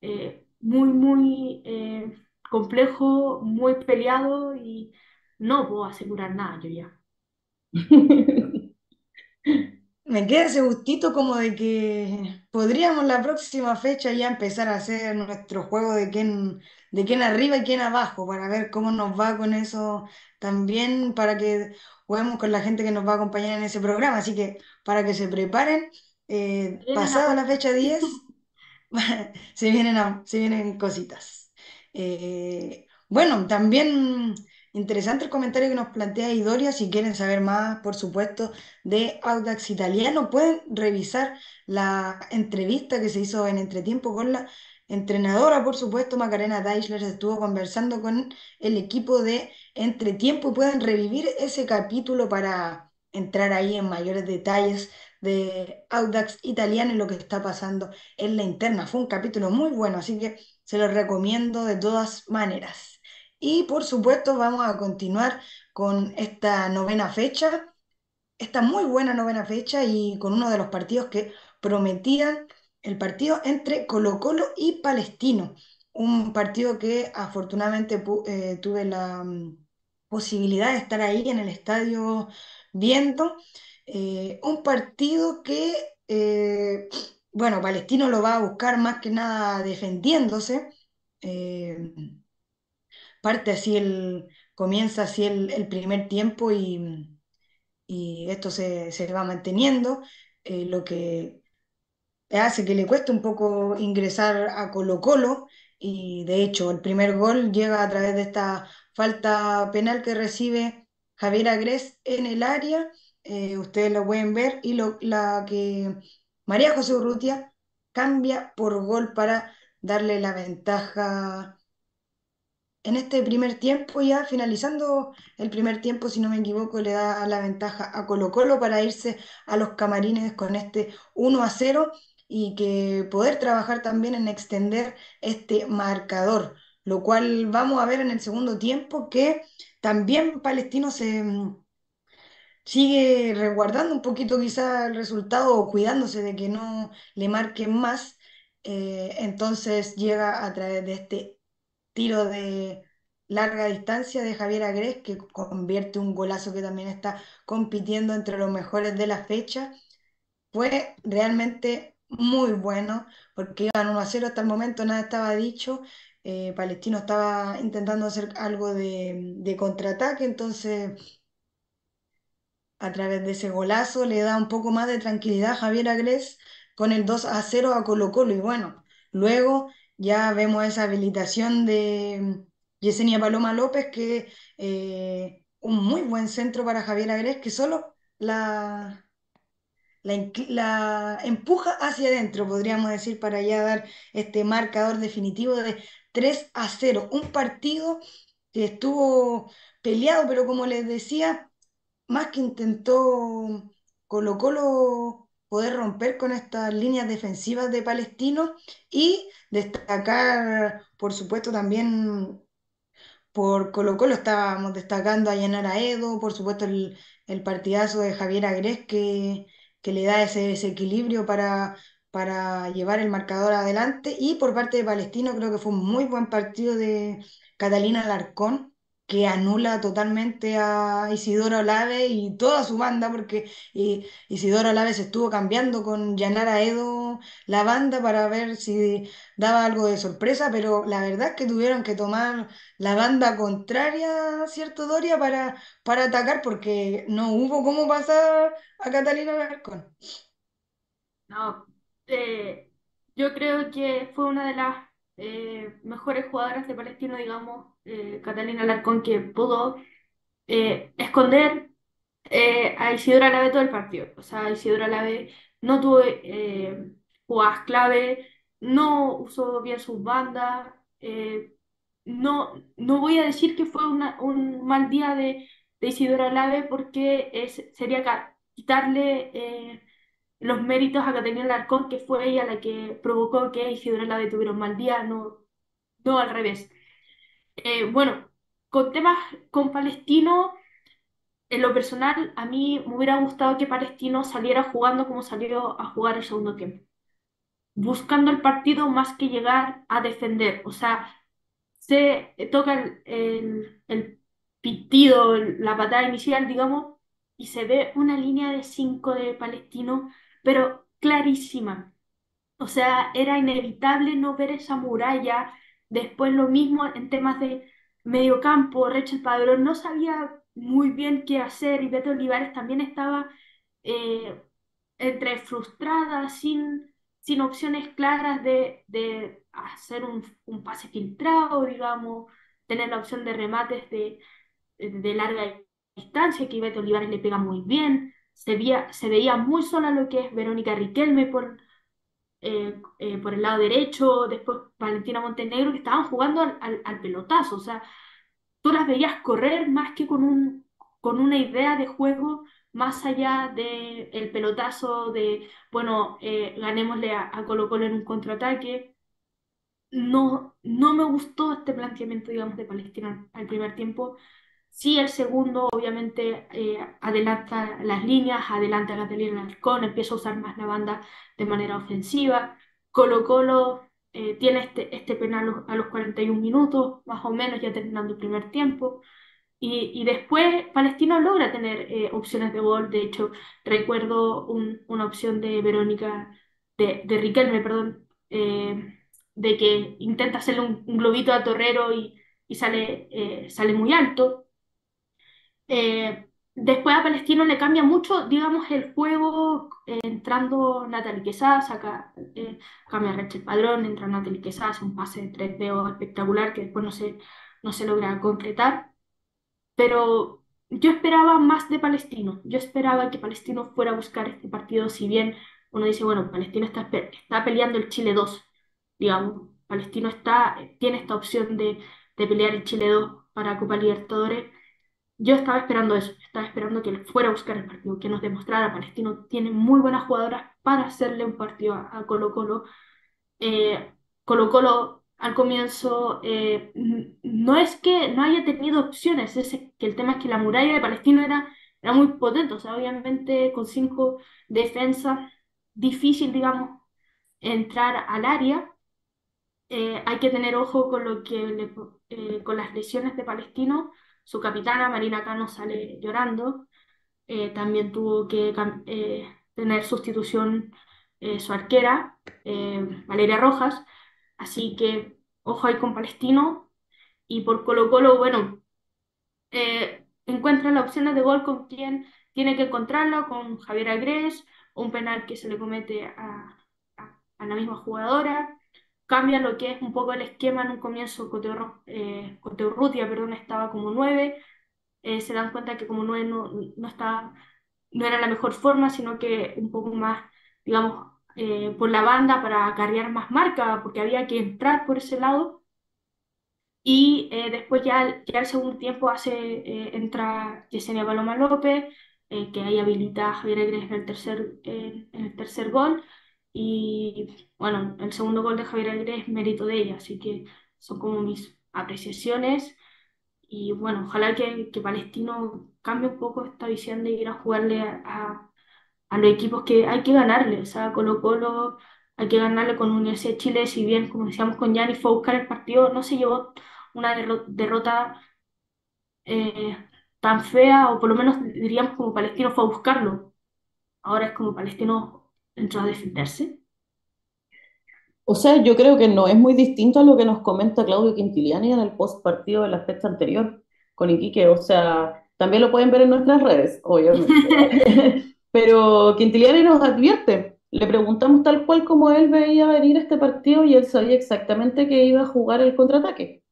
eh, muy, muy eh, complejo, muy peleado y no puedo asegurar nada yo ya. Me queda ese gustito como de que podríamos la próxima fecha ya empezar a hacer nuestro juego de quién, de quién arriba y quién abajo, para ver cómo nos va con eso también, para que juguemos con la gente que nos va a acompañar en ese programa. Así que para que se preparen, eh, pasada la fecha 10 se vienen, a- se vienen cositas. Eh, bueno, también interesante el comentario que nos plantea Idoria. Si quieren saber más, por supuesto, de Audax Italiano, pueden revisar la entrevista que se hizo en Entretiempo con la entrenadora, por supuesto, Macarena Deichler. Estuvo conversando con el equipo de Entretiempo y pueden revivir ese capítulo para entrar ahí en mayores detalles de Audax Italiano y lo que está pasando en la interna. Fue un capítulo muy bueno, así que se los recomiendo de todas maneras. Y por supuesto vamos a continuar con esta novena fecha, esta muy buena novena fecha y con uno de los partidos que prometían el partido entre Colo-Colo y Palestino. Un partido que afortunadamente eh, tuve la mm, posibilidad de estar ahí en el estadio viendo. Eh, un partido que, eh, bueno, Palestino lo va a buscar más que nada defendiéndose. Parte así el, comienza así el, primer tiempo y, y esto se, se va manteniendo, eh, lo que hace que le cueste un poco ingresar a Colo-Colo y de hecho el primer gol llega a través de esta falta penal que recibe Javier Agrés en el área, eh, ustedes lo pueden ver, y lo, la que María José Urrutia cambia por gol para darle la ventaja en este primer tiempo, ya finalizando el primer tiempo, si no me equivoco, le da la ventaja a Colo-Colo para irse a los camarines con este uno a cero y que poder trabajar también en extender este marcador, lo cual vamos a ver en el segundo tiempo que también Palestino se mm, sigue resguardando un poquito quizá el resultado o cuidándose de que no le marquen más. eh, entonces llega a través de este tiro de larga distancia de Javier Agrés, que convierte un golazo que también está compitiendo entre los mejores de la fecha. Fue realmente muy bueno, porque iban 1 a 0 hasta el momento, nada estaba dicho. eh, Palestino estaba intentando hacer algo de, de contraataque, entonces a través de ese golazo le da un poco más de tranquilidad a Javier Agrés con el 2 a 0 a Colo-Colo. Y bueno, luego ya vemos esa habilitación de Yesenia Paloma López, que eh, un muy buen centro para Javier Agrés, que solo la, la, empuja hacia adentro, podríamos decir, para ya dar este marcador definitivo de 3 a 0. Un partido que estuvo peleado, pero como les decía más que intentó Colo Colo poder romper con estas líneas defensivas de Palestino y destacar, por supuesto, también por Colo Colo estábamos destacando a Yanara Edo, por supuesto el, el partidazo de Javier Agrés que, que le da ese, ese equilibrio para, para llevar el marcador adelante. Y por parte de Palestino creo que fue un muy buen partido de Catalina Alarcón que anula totalmente a Isidoro Olave y toda su banda, porque eh, Isidoro Olave se estuvo cambiando con Yanara Edo la banda para ver si daba algo de sorpresa, pero la verdad es que tuvieron que tomar la banda contraria, ¿cierto, Doria? Para, para atacar porque no hubo cómo pasar a Catalina Alarcón. No, eh, yo creo que fue una de las eh, mejores jugadoras de Palestino, digamos, eh, Catalina Alarcón, que pudo eh, esconder eh, a Isidora Alave todo el partido. O sea, Isidora Alave no tuvo jugadas clave, no usó bien sus bandas. no, no voy a decir que fue un mal día de, de Isidora Alave porque es, sería quitarle los méritos a Catalina Alarcón, que fue ella la que provocó que Isidora Alave tuviera un mal día, no, no al revés. Eh, bueno, con temas con Palestino. en lo personal, a mí me hubiera gustado que Palestino saliera jugando como salió a jugar el segundo tiempo, buscando el partido más que llegar a defender. O sea, se toca el, el, el pitido, la patada inicial, digamos, y se ve una línea de cinco de Palestino, pero clarísima. O sea, era inevitable no ver esa muralla. Después lo mismo en temas de mediocampo, Rachel Padrón no sabía muy bien qué hacer y Beto Olivares también estaba eh, entre frustrada, sin, sin opciones claras de, de hacer un, un, pase filtrado, digamos, tener la opción de remates de, de larga distancia, que Beto Olivares le pega muy bien. Se veía, se veía muy sola lo que es Verónica Riquelme por, eh, eh, por el lado derecho, después Valentina Montenegro, que estaban jugando al, al, al pelotazo. O sea, tú las veías correr más que con, un, con una idea de juego más allá del el pelotazo de, bueno, eh, ganémosle a, a, Colo Colo en un contraataque. No, no me gustó este planteamiento, digamos, de Palestina al primer tiempo. Sí, el segundo, obviamente, eh, adelanta las líneas, adelanta a Catalina Alarcón, empieza a usar más la banda de manera ofensiva. Colo Colo eh, tiene este, este penal a los 41 minutos, más o menos, ya terminando el primer tiempo. Y, y después Palestino logra tener eh, opciones de gol. De hecho, recuerdo un, una opción de Verónica, de, de Riquelme, perdón, de que intenta hacerle un, un, globito a Torrero y, y sale, sale muy alto. Eh, después a Palestino le cambia mucho, digamos, el juego eh, entrando Natalie Quesada, saca, eh, cambia Rachel Padrón, entra Natalie Quesada, hace un pase de 3 dedos espectacular que después no se, no se logra concretar. Pero yo esperaba más de Palestino, yo esperaba que Palestino fuera a buscar este partido, si bien uno dice, bueno, Palestino está, está peleando el Chile 2, digamos, Palestino está, tiene esta opción de, de pelear el Chile 2 para Copa Libertadores yo estaba esperando eso, estaba esperando que él fuera a buscar el partido, que nos demostrara Palestino tiene muy buenas jugadoras para hacerle un partido a, Colo Colo. Eh, Colo Colo al comienzo eh, no es que no haya tenido opciones, es que el tema es que la muralla de Palestino era, era muy potente, o sea, obviamente con cinco defensas, difícil, digamos, entrar al área. Eh, hay que tener ojo con lo que con las lesiones de Palestino su capitana, Marina Cano, sale llorando. Eh, también tuvo que eh, tener sustitución eh, su arquera, Valeria Rojas. Así que ojo ahí con Palestino. Y por Colo Colo, bueno, encuentra las opciones de gol con quien tiene que encontrarlo, con Javier Agrés, un penal que se le comete a, a la misma jugadora cambia lo que es un poco el esquema en un comienzo, eh, Coteurrutia, perdón, estaba como 9, eh, se dan cuenta que como 9 no, no, estaba, no era la mejor forma, sino que un poco más, digamos, eh, por la banda para acarrear más marca, porque había que entrar por ese lado. Y eh, después ya, ya el segundo tiempo hace, eh, entra Yesenia Paloma López, eh, que ahí habilita a Javier Egres en el tercer, en el tercer gol. Y bueno, el segundo gol de Javier Aguirre es mérito de ella, así que son como mis apreciaciones. Y bueno, ojalá que, que Palestino cambie un poco esta visión de ir a jugarle a, a, los equipos que hay que ganarle. O sea, Colo Colo hay que ganarle con Universidad de Chile, si bien, como decíamos con Yanni, fue a buscar el partido, no se llevó una derrota eh, tan fea, o por lo menos diríamos como Palestino fue a buscarlo. Ahora es como Palestino entró a defenderse. O sea, yo creo que no es muy distinto a lo que nos comenta Claudio Quintiliani en el post partido de la fecha anterior con Iquique. O sea, también lo pueden ver en nuestras redes, obviamente. Pero Quintiliani nos advierte. Le preguntamos tal cual como él veía venir este partido y él sabía exactamente que iba a jugar el contraataque.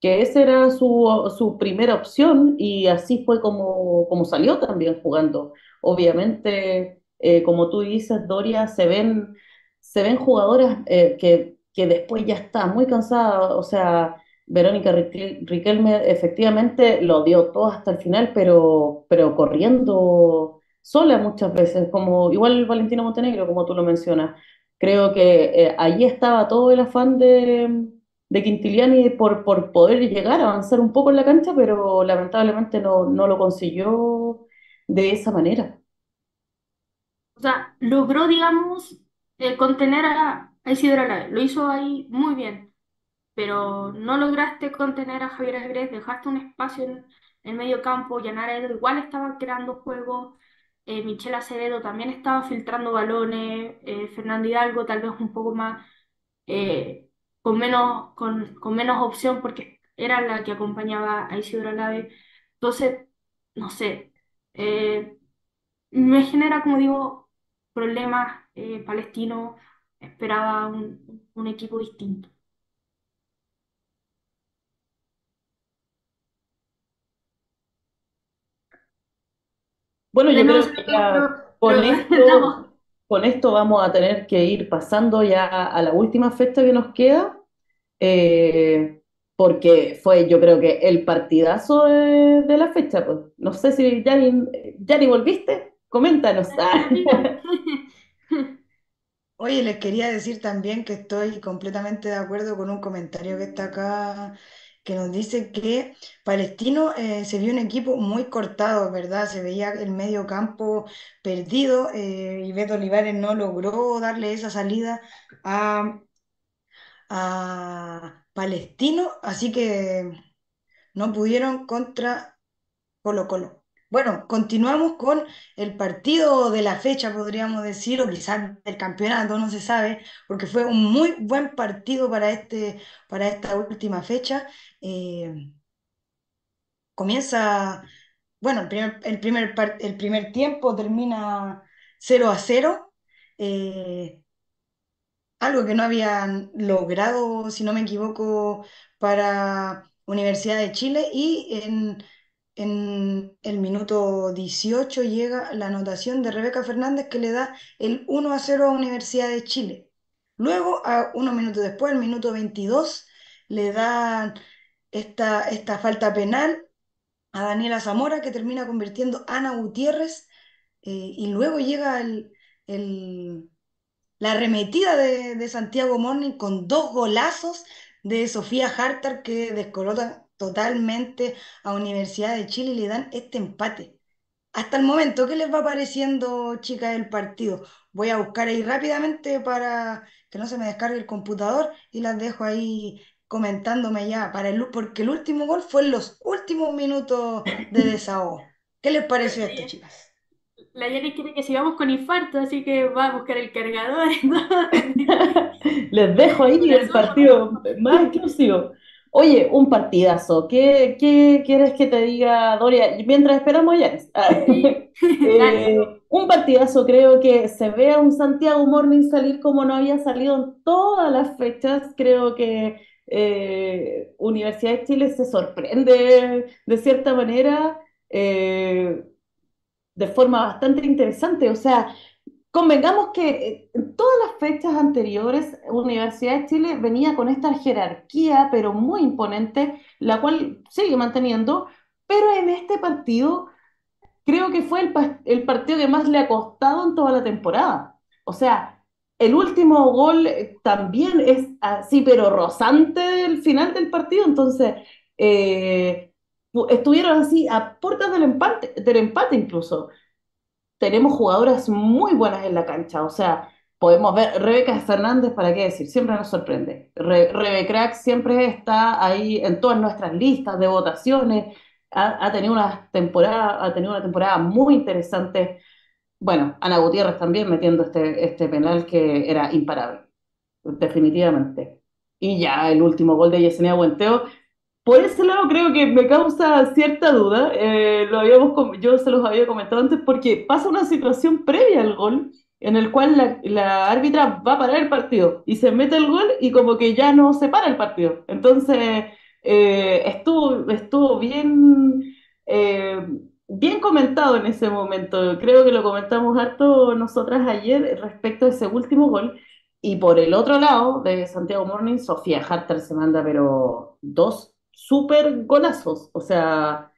Que esa era su, su primera opción y así fue como, como salió también jugando. Obviamente eh, como tú dices, Doria, se ven, se ven jugadoras eh, que, que, después ya está muy cansada, o sea, Verónica Riquelme efectivamente lo dio todo hasta el final, pero, pero corriendo sola muchas veces, como igual Valentina Montenegro, como tú lo mencionas. Creo que eh, allí estaba todo el afán de, de Quintiliani por, por poder llegar a avanzar un poco en la cancha, pero lamentablemente no, no lo consiguió de esa manera. O sea, logró, digamos, eh, contener a, a Isidro Alavés. Lo hizo ahí muy bien. Pero no lograste contener a Javier Agres, dejaste un espacio en el medio campo, Yanara Edo igual estaba creando juego, eh, Michelle Acevedo también estaba filtrando balones, eh, Fernando Hidalgo tal vez un poco más, eh, con menos, con, con menos opción porque era la que acompañaba a Isidro Alave. Entonces, no sé, me genera, como digo, problemas eh, palestinos, esperaba un, un equipo distinto. Bueno, yo creo que ya con esto, con esto vamos a tener que ir pasando ya a la última fecha que nos queda, eh, porque fue yo creo que el partidazo de, de la fecha. Pues. No sé si Yanni, Yanni, ¿volviste? Coméntanos. Ah. Oye, les quería decir también que estoy completamente de acuerdo con un comentario que está acá, que nos dice que Palestino eh, se vio un equipo muy cortado, ¿verdad? Se veía el medio campo perdido eh, y Beto Olivares no logró darle esa salida a, a Palestino, así que no pudieron contra Colo Colo. Bueno, continuamos con el partido de la fecha, podríamos decir, o quizás del campeonato, no se sabe, porque fue un muy buen partido para este, para esta última fecha. Eh, comienza, bueno, el primer, el primer, el primer tiempo termina cero a cero eh, algo que no habían logrado, si no me equivoco, para Universidad de Chile y en, en el minuto 18 llega la anotación de Rebeca Fernández que le da el 1 a 0 a Universidad de Chile. Luego, a unos minutos después, el minuto 22, le dan esta, esta falta penal a Daniela Zamora que termina convirtiendo a Ana Gutiérrez eh, y luego llega el, el la arremetida de, Santiago Morning con dos golazos de Sofía Hartar que descolocan totalmente a Universidad de Chile y le dan este empate. Hasta el momento, ¿qué les va pareciendo, chicas, el partido? Voy a buscar ahí rápidamente para que no se me descargue el computador y las dejo ahí comentándome ya, para el, porque el último gol fue en los últimos minutos de desahogo. ¿Qué les pareció esto, chicas? La Yari quiere que sigamos con infarto, así que va a buscar el cargador. ¿no? Les dejo ahí el partido más exclusivo. Oye, un partidazo. ¿Qué, qué quieres que te diga, Doria? Mientras esperamos a Yanis. Sí. Dale. Eh, un partidazo, creo que se ve a un Santiago Morning salir como no había salido en todas las fechas. Creo que eh, Universidad de Chile se sorprende de cierta manera, eh, de forma bastante interesante. O sea, Convengamos que eh, en todas las fechas anteriores, Universidad de Chile venía con esta jerarquía, pero muy imponente, la cual sigue manteniendo, pero en este partido creo que fue el, el partido que más le ha costado en toda la temporada. O sea, el último gol eh, también es así, pero rozante del final del partido, entonces eh, estuvieron así a puertas del empate, del empate incluso tenemos jugadoras muy buenas en la cancha. O sea, podemos ver, Rebeca Fernández, ¿para qué decir? Siempre nos sorprende. Re, Rebecrack siempre está ahí en todas nuestras listas de votaciones. Ha, ha tenido una temporada, ha tenido una temporada muy interesante. Bueno, Ana Gutiérrez también metiendo este, este penal que era imparable, definitivamente. Y ya el último gol de Yesenia Buenteo por ese lado creo que me causa cierta duda, eh, lo habíamos, yo se los había comentado antes, porque pasa una situación previa al gol en el cual la, la árbitra va a parar el partido y se mete el gol y como que ya no se para el partido. Entonces eh, estuvo, estuvo bien, eh, bien comentado en ese momento. Creo que lo comentamos harto nosotras ayer respecto a ese último gol. Y por el otro lado de Santiago Morning, Sofía Harter se manda, pero dos súper golazos. O sea,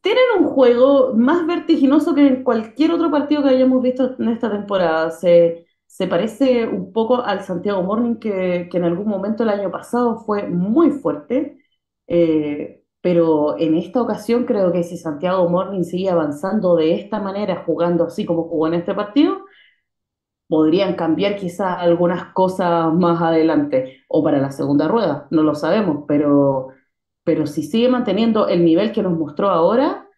tienen un juego más vertiginoso que en cualquier otro partido que hayamos visto en esta temporada. Se, se parece un poco al Santiago Morning que, que en algún momento el año pasado fue muy fuerte, eh, pero en esta ocasión creo que si Santiago Morning sigue avanzando de esta manera, jugando así como jugó en este partido, podrían cambiar quizás algunas cosas más adelante o para la segunda rueda, no lo sabemos, pero, pero si sigue manteniendo el nivel que nos mostró ahora,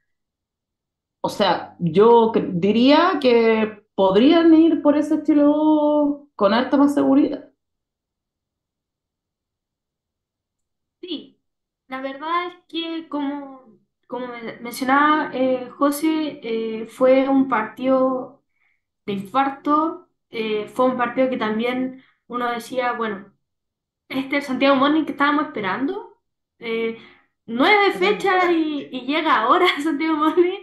o sea, yo diría que podrían ir por ese estilo con harta más seguridad. Sí, la verdad es que como, como me- mencionaba eh, José, eh, fue un partido de infarto, eh, fue un partido que también uno decía, bueno, este el Santiago Morning que estábamos esperando, eh, nueve fechas y, y llega ahora Santiago Morning.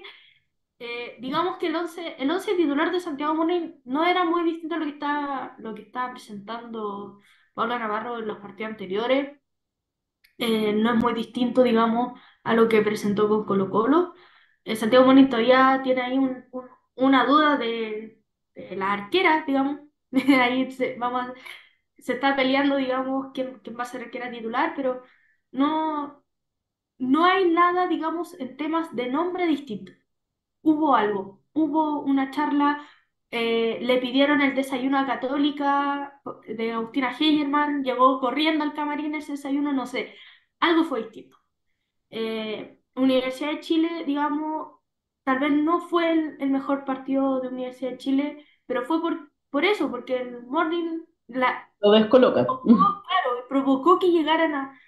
Eh, digamos que el once, el once titular de Santiago Morning no era muy distinto a lo que está, lo que estaba presentando Pablo Navarro en los partidos anteriores. Eh, no es muy distinto, digamos, a lo que presentó con Colo-Colo. Eh, Santiago Morning todavía tiene ahí un- un- una duda de la arquera, digamos. Ahí se, vamos se está peleando, digamos, quién, quién va a ser arquera titular, pero no, no hay nada, digamos, en temas de nombre distinto hubo algo, hubo una charla, eh, le pidieron el desayuno a Católica de Agustina Hegerman, llegó corriendo al camarín ese desayuno, no sé, algo fue distinto. Eh, Universidad de Chile, digamos, tal vez no fue el, el mejor partido de Universidad de Chile, pero fue por, por eso, porque el Morning la, Lo descolocan. provocó, claro, provocó que llegaran a,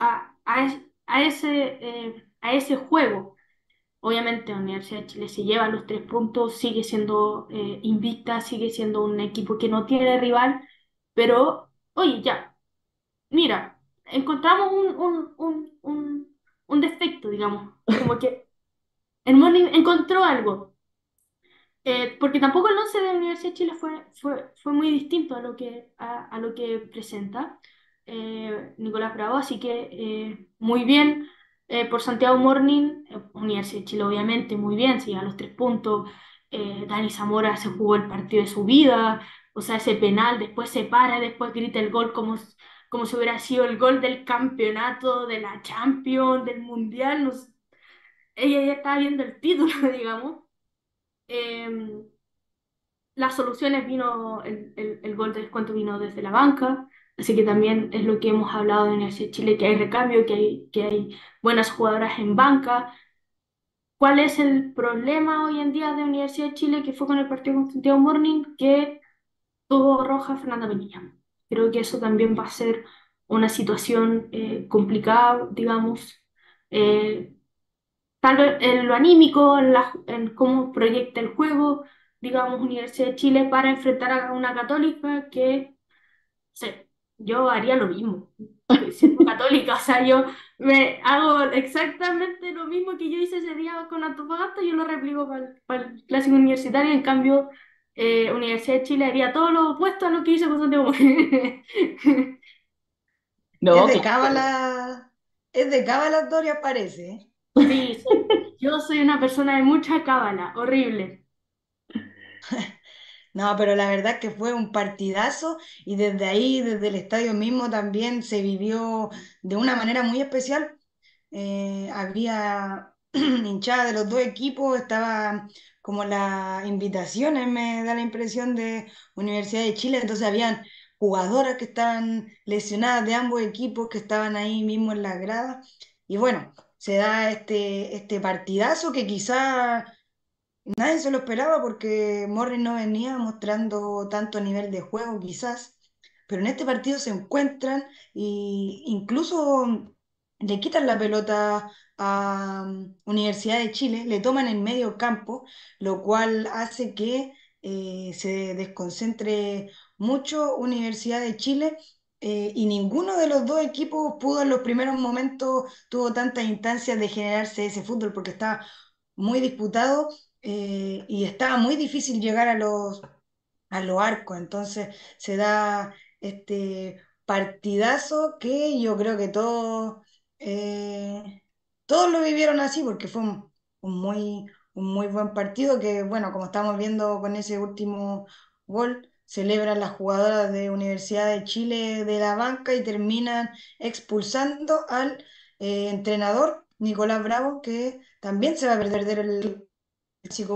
a, a, es- a ese, eh, a ese juego. Obviamente la Universidad de Chile se lleva los tres puntos, sigue siendo eh, invicta, sigue siendo un equipo que no tiene rival, pero oye, ya, mira, encontramos un, un, un, un, un defecto, digamos, como que Morning encontró algo. Eh, porque tampoco el 11 de la Universidad de Chile fue, fue, fue muy distinto a lo que, a, a lo que presenta eh, Nicolás Bravo, así que eh, muy bien por Santiago Morning, Universidad de Chile obviamente muy bien, se lleva los tres puntos, Dani Zamora se jugó el partido de su vida, o sea, ese penal, después se para, después grita el gol como, como si hubiera sido el gol del campeonato, de la Champions, del Mundial. Ella ya estaba viendo el título, digamos. Em, las soluciones vino, el, el, el gol de descuento vino desde la banca, así que también es lo que hemos hablado Universidad de Chile, que hay recambio, que hay, que hay buenas jugadoras en banca. ¿Cuál es el problema hoy en día de Universidad de Chile que fue con el partido con Santiago Morning? Que tuvo roja Fernanda Penilla. Creo que eso también va a ser una situación eh, complicada, digamos. Eh, tal vez en lo anímico, en, la- en cómo proyecta el juego, digamos, Universidad de Chile para enfrentar a una católica que, yo haría lo mismo, siendo católica, o sea, yo me hago exactamente lo mismo que yo hice ese día con Antofagasta, yo lo replico para el, clásico universitario, en cambio, eh, Universidad de Chile haría todo lo opuesto a lo que hice con Santiago. Es No, de claro. cábala, es de cábala Doria parece, ¿eh? Sí, yo soy una persona de mucha cábala, horrible. No, pero la verdad que fue un partidazo y desde ahí, desde el estadio mismo también se vivió de una manera muy especial. Eh, había hinchada de los dos equipos, estaba como las invitaciones, me da la impresión de Universidad de Chile, entonces habían jugadoras que estaban lesionadas de ambos equipos que estaban ahí mismo en las gradas. Y bueno, se da este, este partidazo que quizá Nadie se lo esperaba porque Morris no venía mostrando tanto nivel de juego, quizás, pero en este partido se encuentran y incluso le quitan la pelota a um, Universidad de Chile, le toman en medio campo, lo cual hace que eh, se desconcentre mucho Universidad de Chile. Eh, y ninguno de los dos equipos pudo en los primeros momentos, tuvo tantas instancias de generarse ese fútbol porque estaba muy disputado eh, y estaba muy difícil llegar a los, a los arcos, entonces se da este partidazo que yo creo que todos, eh, todos lo vivieron así porque fue un, un muy, un muy buen partido que, bueno, como estamos viendo con ese último gol. Celebran las jugadoras de Universidad de Chile de la banca y terminan expulsando al eh, entrenador Nicolás Bravo, que también se va a perder el, chico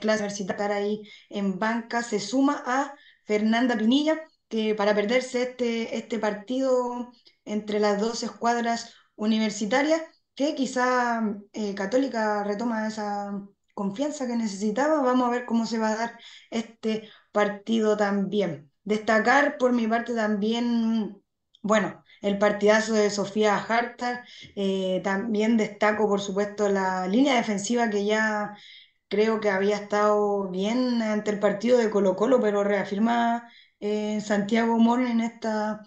clase universitaria ahí en banca, se suma a Fernanda Pinilla, que para perderse este, este partido entre las dos escuadras universitarias, que quizá eh, Católica retoma esa confianza que necesitaba. Vamos a ver cómo se va a dar este partido también. Destacar por mi parte también, bueno, el partidazo de Sofía Hartar. Eh, también destaco, por supuesto, la línea defensiva que ya creo que había estado bien ante el partido de Colo Colo, pero reafirma eh, Santiago Morne en esta,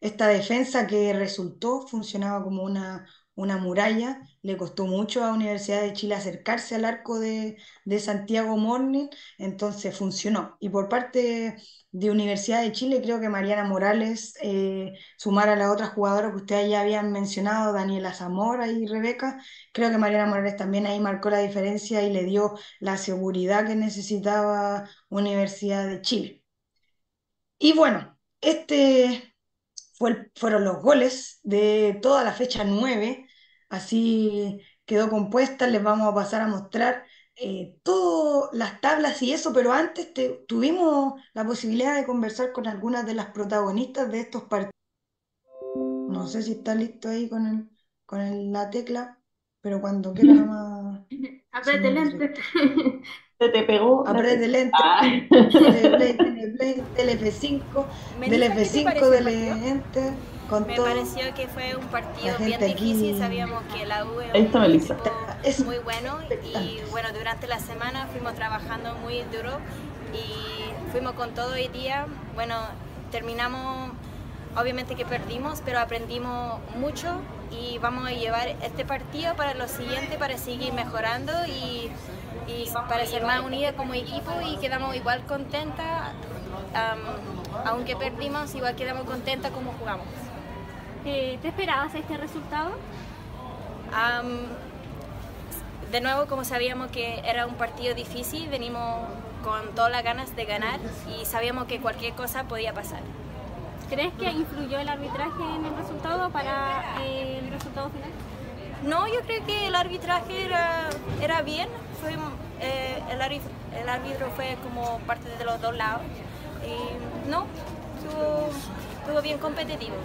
esta defensa que resultó, funcionaba como una, una muralla. Le costó mucho a Universidad de Chile acercarse al arco de, Santiago Morning, entonces funcionó. Y por parte de Universidad de Chile, creo que Mariana Morales, eh, sumar a la otra jugadora que ustedes ya habían mencionado, Daniela Zamora y Rebeca, creo que Mariana Morales también ahí marcó la diferencia y le dio la seguridad que necesitaba Universidad de Chile. Y bueno, este fueron los goles de toda la fecha 9 así quedó compuesta, les vamos a pasar a mostrar eh, todas las tablas y eso, pero antes tuvimos la posibilidad de conversar con algunas de las protagonistas de estos partidos. No sé si está listo ahí con, el, con la tecla, pero cuando quiera nomás... Aprete lente. Se te pegó. Aprete lente. Ah. Del F5, del F5, del Enter. Me pareció que fue un partido bien difícil, sabíamos que la U es muy bueno y bueno, durante la semana fuimos trabajando muy duro y fuimos con todo el día. Bueno, terminamos, obviamente que perdimos, pero aprendimos mucho y vamos a llevar este partido para lo siguiente, para seguir mejorando y, para ser más unidas como equipo y quedamos igual contentas, aunque perdimos, igual quedamos contentas como jugamos. ¿Te esperabas este resultado? de nuevo, como sabíamos que era un partido difícil, venimos con todas las ganas de ganar y sabíamos que cualquier cosa podía pasar. ¿Crees que influyó el arbitraje en el resultado para eh, el resultado final? No, yo creo que el arbitraje era, era bien. Fue, eh, el, el, árbitro fue como parte de los dos lados. Y no, estuvo, estuvo bien competitivo.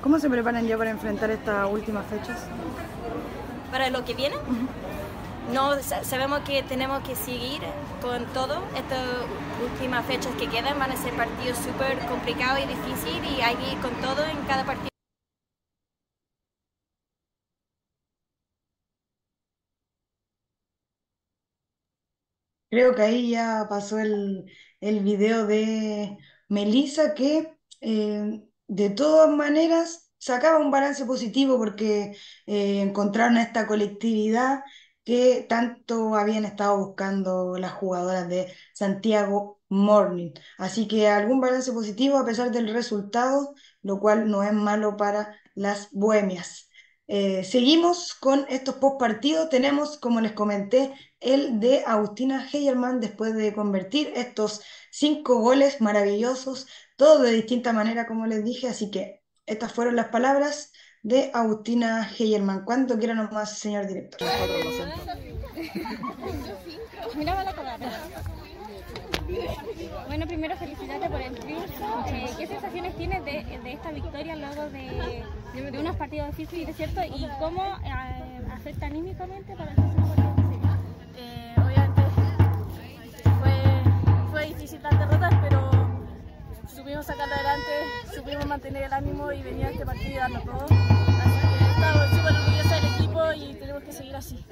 ¿Cómo se preparan ya para enfrentar estas últimas fechas? ¿Para lo que viene? No, sabemos que tenemos que seguir con todo. Estas últimas fechas que quedan van a ser partidos súper complicados y difíciles y hay que ir con todo en cada partido. Creo que ahí ya pasó el, el video de Melissa que eh, de todas maneras sacaba un balance positivo porque eh, encontraron esta colectividad que tanto habían estado buscando las jugadoras de Santiago Morning. Así que algún balance positivo a pesar del resultado, lo cual no es malo para las bohemias. Eh, seguimos con estos post partidos. Tenemos, como les comenté, el de Agustina Heyerman después de convertir estos cinco goles maravillosos todo de distinta manera, como les dije, así que estas fueron las palabras de Agustina Heyerman. ¿Cuánto quiera nomás, señor director? Bueno, primero felicitarte por el triunfo. Eh, ¿Qué sensaciones tienes de, esta victoria luego de, unos partidos difíciles, ¿cierto? ¿Y cómo eh, afecta anímicamente para el próximo partido? Eh, obviamente fue, fue difícil las derrotas, pero supimos sacarlo adelante, supimos mantener el ánimo y venir a este partido y darlo todo. Así que estamos súper orgullosos del equipo y tenemos que seguir así.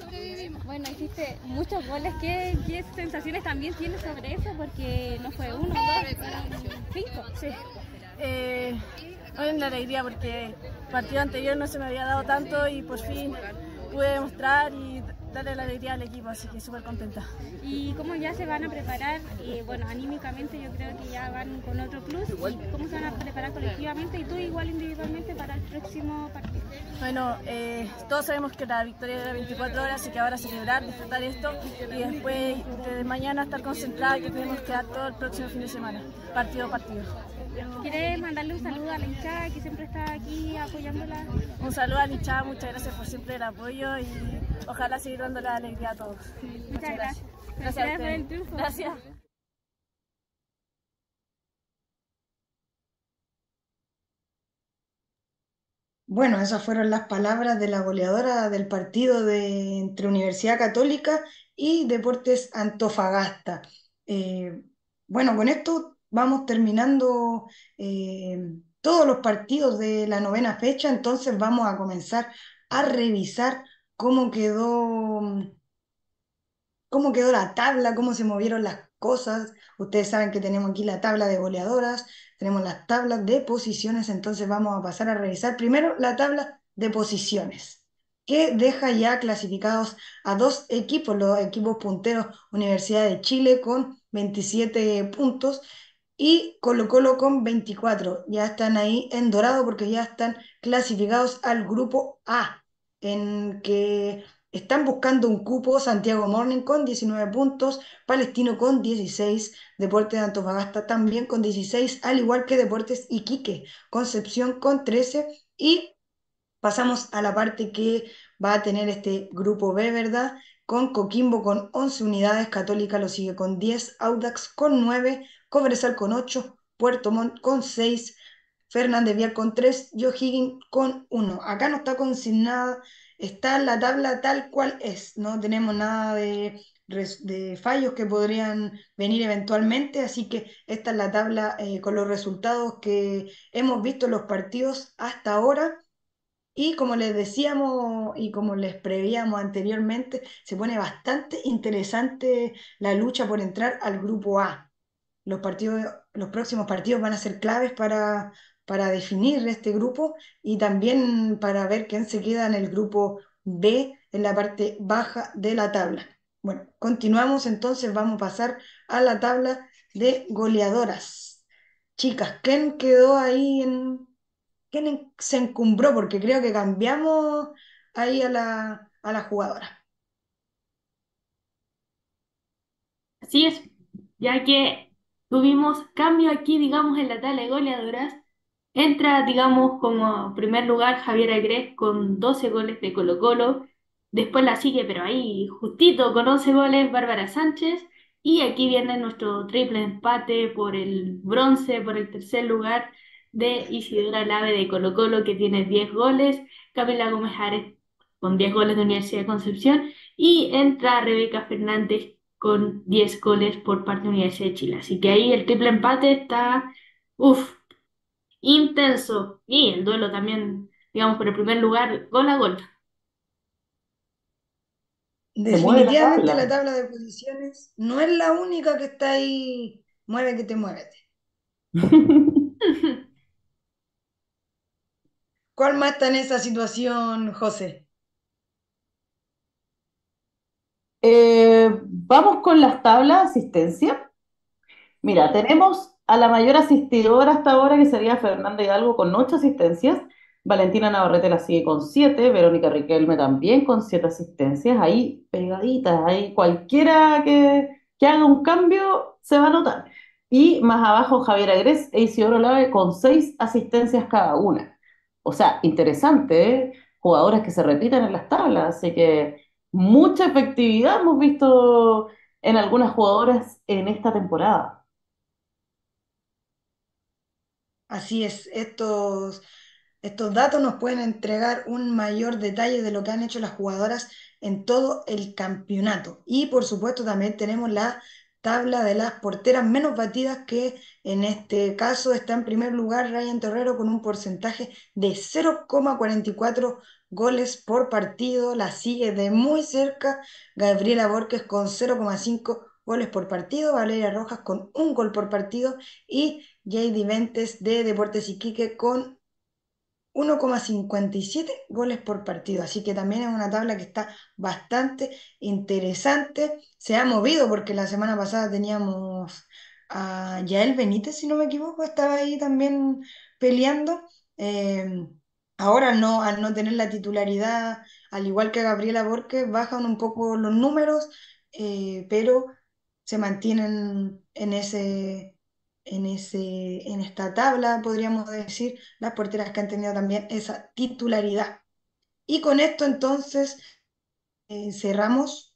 Bueno, hiciste muchos goles. ¿Qué, qué sensaciones también tienes sobre eso? Porque no fue uno, dos, cinco. Sí. Eh, una alegría porque el partido anterior no se me había dado tanto y por fin pude demostrar y darle la alegría al equipo, así que súper contenta. ¿Y cómo ya se van a preparar? Y bueno, anímicamente yo creo que ya van con otro plus. ¿Y cómo se van a preparar colectivamente y tú igual individualmente para el próximo partido? Bueno, eh, todos sabemos que la victoria era 24 horas, así que ahora celebrar, disfrutar esto y después de mañana estar concentrada que tenemos que dar todo el próximo fin de semana, partido a partido. ¿Quieres mandarle un saludo a la hinchada que siempre está aquí apoyándola? Un saludo a la hinchada, muchas gracias por siempre el apoyo y ojalá seguir dándole alegría a todos. Muchas gracias. Gracias, a por el ustedes. triunfo. Gracias. Bueno, esas fueron las palabras de la goleadora del partido de, entre Universidad Católica y Deportes Antofagasta. Eh, bueno, con esto vamos terminando eh, todos los partidos de la novena fecha, entonces vamos a comenzar a revisar cómo quedó, cómo quedó la tabla, cómo se movieron las cosas. Ustedes saben que tenemos aquí la tabla de goleadoras, tenemos las tablas de posiciones, entonces vamos a pasar a revisar primero la tabla de posiciones, que deja ya clasificados a dos equipos, los equipos punteros Universidad de Chile con 27 puntos y Colo Colo con 24. Ya están ahí en dorado porque ya están clasificados al grupo A, en que están buscando un cupo Santiago Morning con 19 puntos, Palestino con 16, Deportes de Antofagasta también con 16, al igual que Deportes Iquique, Concepción con 13 y pasamos a la parte que va a tener este grupo B, ¿verdad? Con Coquimbo con 11 unidades, Católica lo sigue con 10, Audax con 9, Cobresal con 8, Puerto Montt con 6, Fernández Vial con 3 y O'Higgins con 1. Acá no está consignada, está la tabla tal cual es, no tenemos nada de fallos que podrían venir eventualmente, así que esta es la tabla eh, con los resultados que hemos visto en los partidos hasta ahora. Y como les decíamos y como les prevíamos anteriormente, se pone bastante interesante la lucha por entrar al grupo A. Los partidos, los próximos partidos van a ser claves para, para definir este grupo y también para ver quién se queda en el grupo B, en la parte baja de la tabla. Bueno, continuamos entonces, vamos a pasar a la tabla de goleadoras. Chicas, ¿quién quedó ahí en, quién se encumbró? Porque creo que cambiamos ahí a la, a la jugadora. Así es, ya que tuvimos cambio aquí, digamos, en la tabla de goleadoras. Entra, digamos, como primer lugar Javier Agres con 12 goles de Colo-Colo. Después la sigue, pero ahí justito con 11 goles, Bárbara Sánchez. Y aquí viene nuestro triple empate por el bronce, por el tercer lugar de Isidora Lave de Colo-Colo, que tiene 10 goles. Camila Gómez Ares con 10 goles de Universidad de Concepción. Y entra Rebeca Fernández con 10 goles por parte de Universidad de Chile. Así que ahí el triple empate está, uff, intenso. Y el duelo también, digamos, por el primer lugar, gol a gol. Se mueve la Definitivamente tabla. la tabla de posiciones no es la única que está ahí, mueve que te muévete. ¿Cuál más está en esa situación, José? Eh, vamos con las tablas de asistencia. Mira, tenemos a la mayor asistidora hasta ahora, que sería Fernanda Hidalgo, con ocho asistencias. Valentina Navarrete la sigue con siete. Verónica Riquelme también con siete asistencias. Ahí pegaditas, ahí cualquiera que, que haga un cambio se va a notar. Y más abajo Javier Agres e Isidoro Lave con seis asistencias cada una. O sea, interesante, ¿eh? Jugadoras que se repiten en las tablas, así que mucha efectividad hemos visto en algunas jugadoras en esta temporada. Así es, estos, estos datos nos pueden entregar un mayor detalle de lo que han hecho las jugadoras en todo el campeonato. Y por supuesto también tenemos la tabla de las porteras menos batidas, que en este caso está en primer lugar Ryan Torrero con un porcentaje de 0,44 goles por partido. La sigue de muy cerca Gabriela Borges con 0,5 goles por partido, Valeria Rojas con un gol por partido y JD Ventes de Deportes Iquique con 1,57 goles por partido. Así que también es una tabla que está bastante interesante. Se ha movido porque la semana pasada teníamos a Yael Benítez, si no me equivoco, estaba ahí también peleando. Eh, ahora no, al no tener la titularidad, al igual que Gabriela Borges, bajan un poco los números, eh, pero se mantienen en ese, en ese, en esta tabla, podríamos decir, las porteras que han tenido también esa titularidad. Y con esto entonces eh, cerramos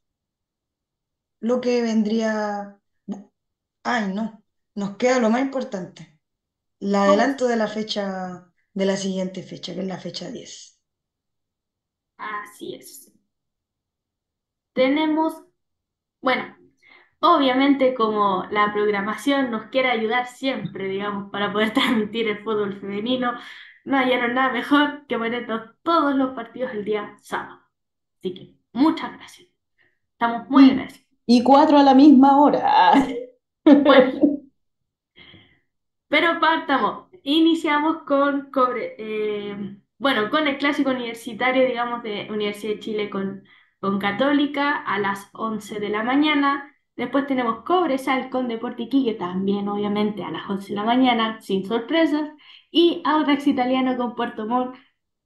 lo que vendría... Ay, no, nos queda lo más importante, el adelanto de la fecha, de la siguiente fecha, que es la fecha 10. Así es. Tenemos, bueno, obviamente como la programación nos quiere ayudar siempre, digamos, para poder transmitir el fútbol femenino, no hallaron nada mejor que poner todos los partidos el día sábado. Así que muchas gracias. Estamos muy agradecidos. Y cuatro a la misma hora. Bueno, pero partamos. Iniciamos con Cobre, eh, bueno, con el clásico universitario, digamos, de Universidad de Chile con, con Católica a las 11 de la mañana. Después tenemos Cobresal con Deporte Iquique, también obviamente a las 11 de la mañana, sin sorpresas. Y Audax Italiano con Puerto Montt,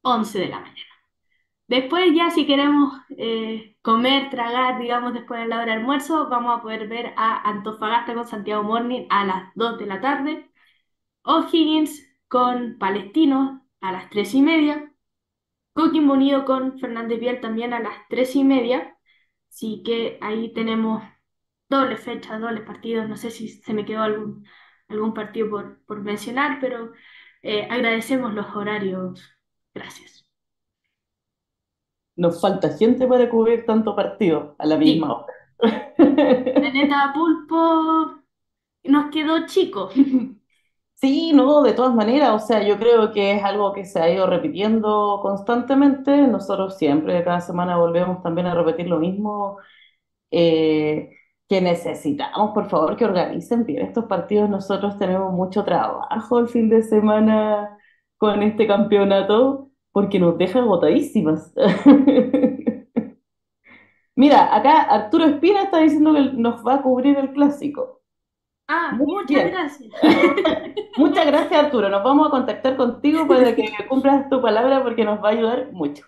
11 de la mañana. Después ya si queremos eh, comer, tragar, digamos, después de la hora de almuerzo, vamos a poder ver a Antofagasta con Santiago Morning a las 2 de la tarde. O'Higgins con Palestino a las 3 y media. Coquimbo Unido con Fernández Vial también a las 3 y media. Así que ahí tenemos doble fecha, dobles partidos. No sé si se me quedó algún, algún partido por, por mencionar, pero eh, agradecemos los horarios. Gracias. Nos falta gente para cubrir tanto partido a la misma hora. Planeta Pulpo nos quedó chico. Sí, no, de todas maneras, o sea, yo creo que es algo que se ha ido repitiendo constantemente. Nosotros siempre, cada semana volvemos también a repetir lo mismo, eh, que necesitamos, por favor, que organicen bien estos partidos. Nosotros tenemos mucho trabajo el fin de semana con este campeonato porque nos deja agotadísimas. Mira, acá Arturo Espina está diciendo que nos va a cubrir el clásico. Ah, Muy muchas bien. gracias. Muchas gracias, Arturo. Nos vamos a contactar contigo para que cumplas tu palabra porque nos va a ayudar mucho.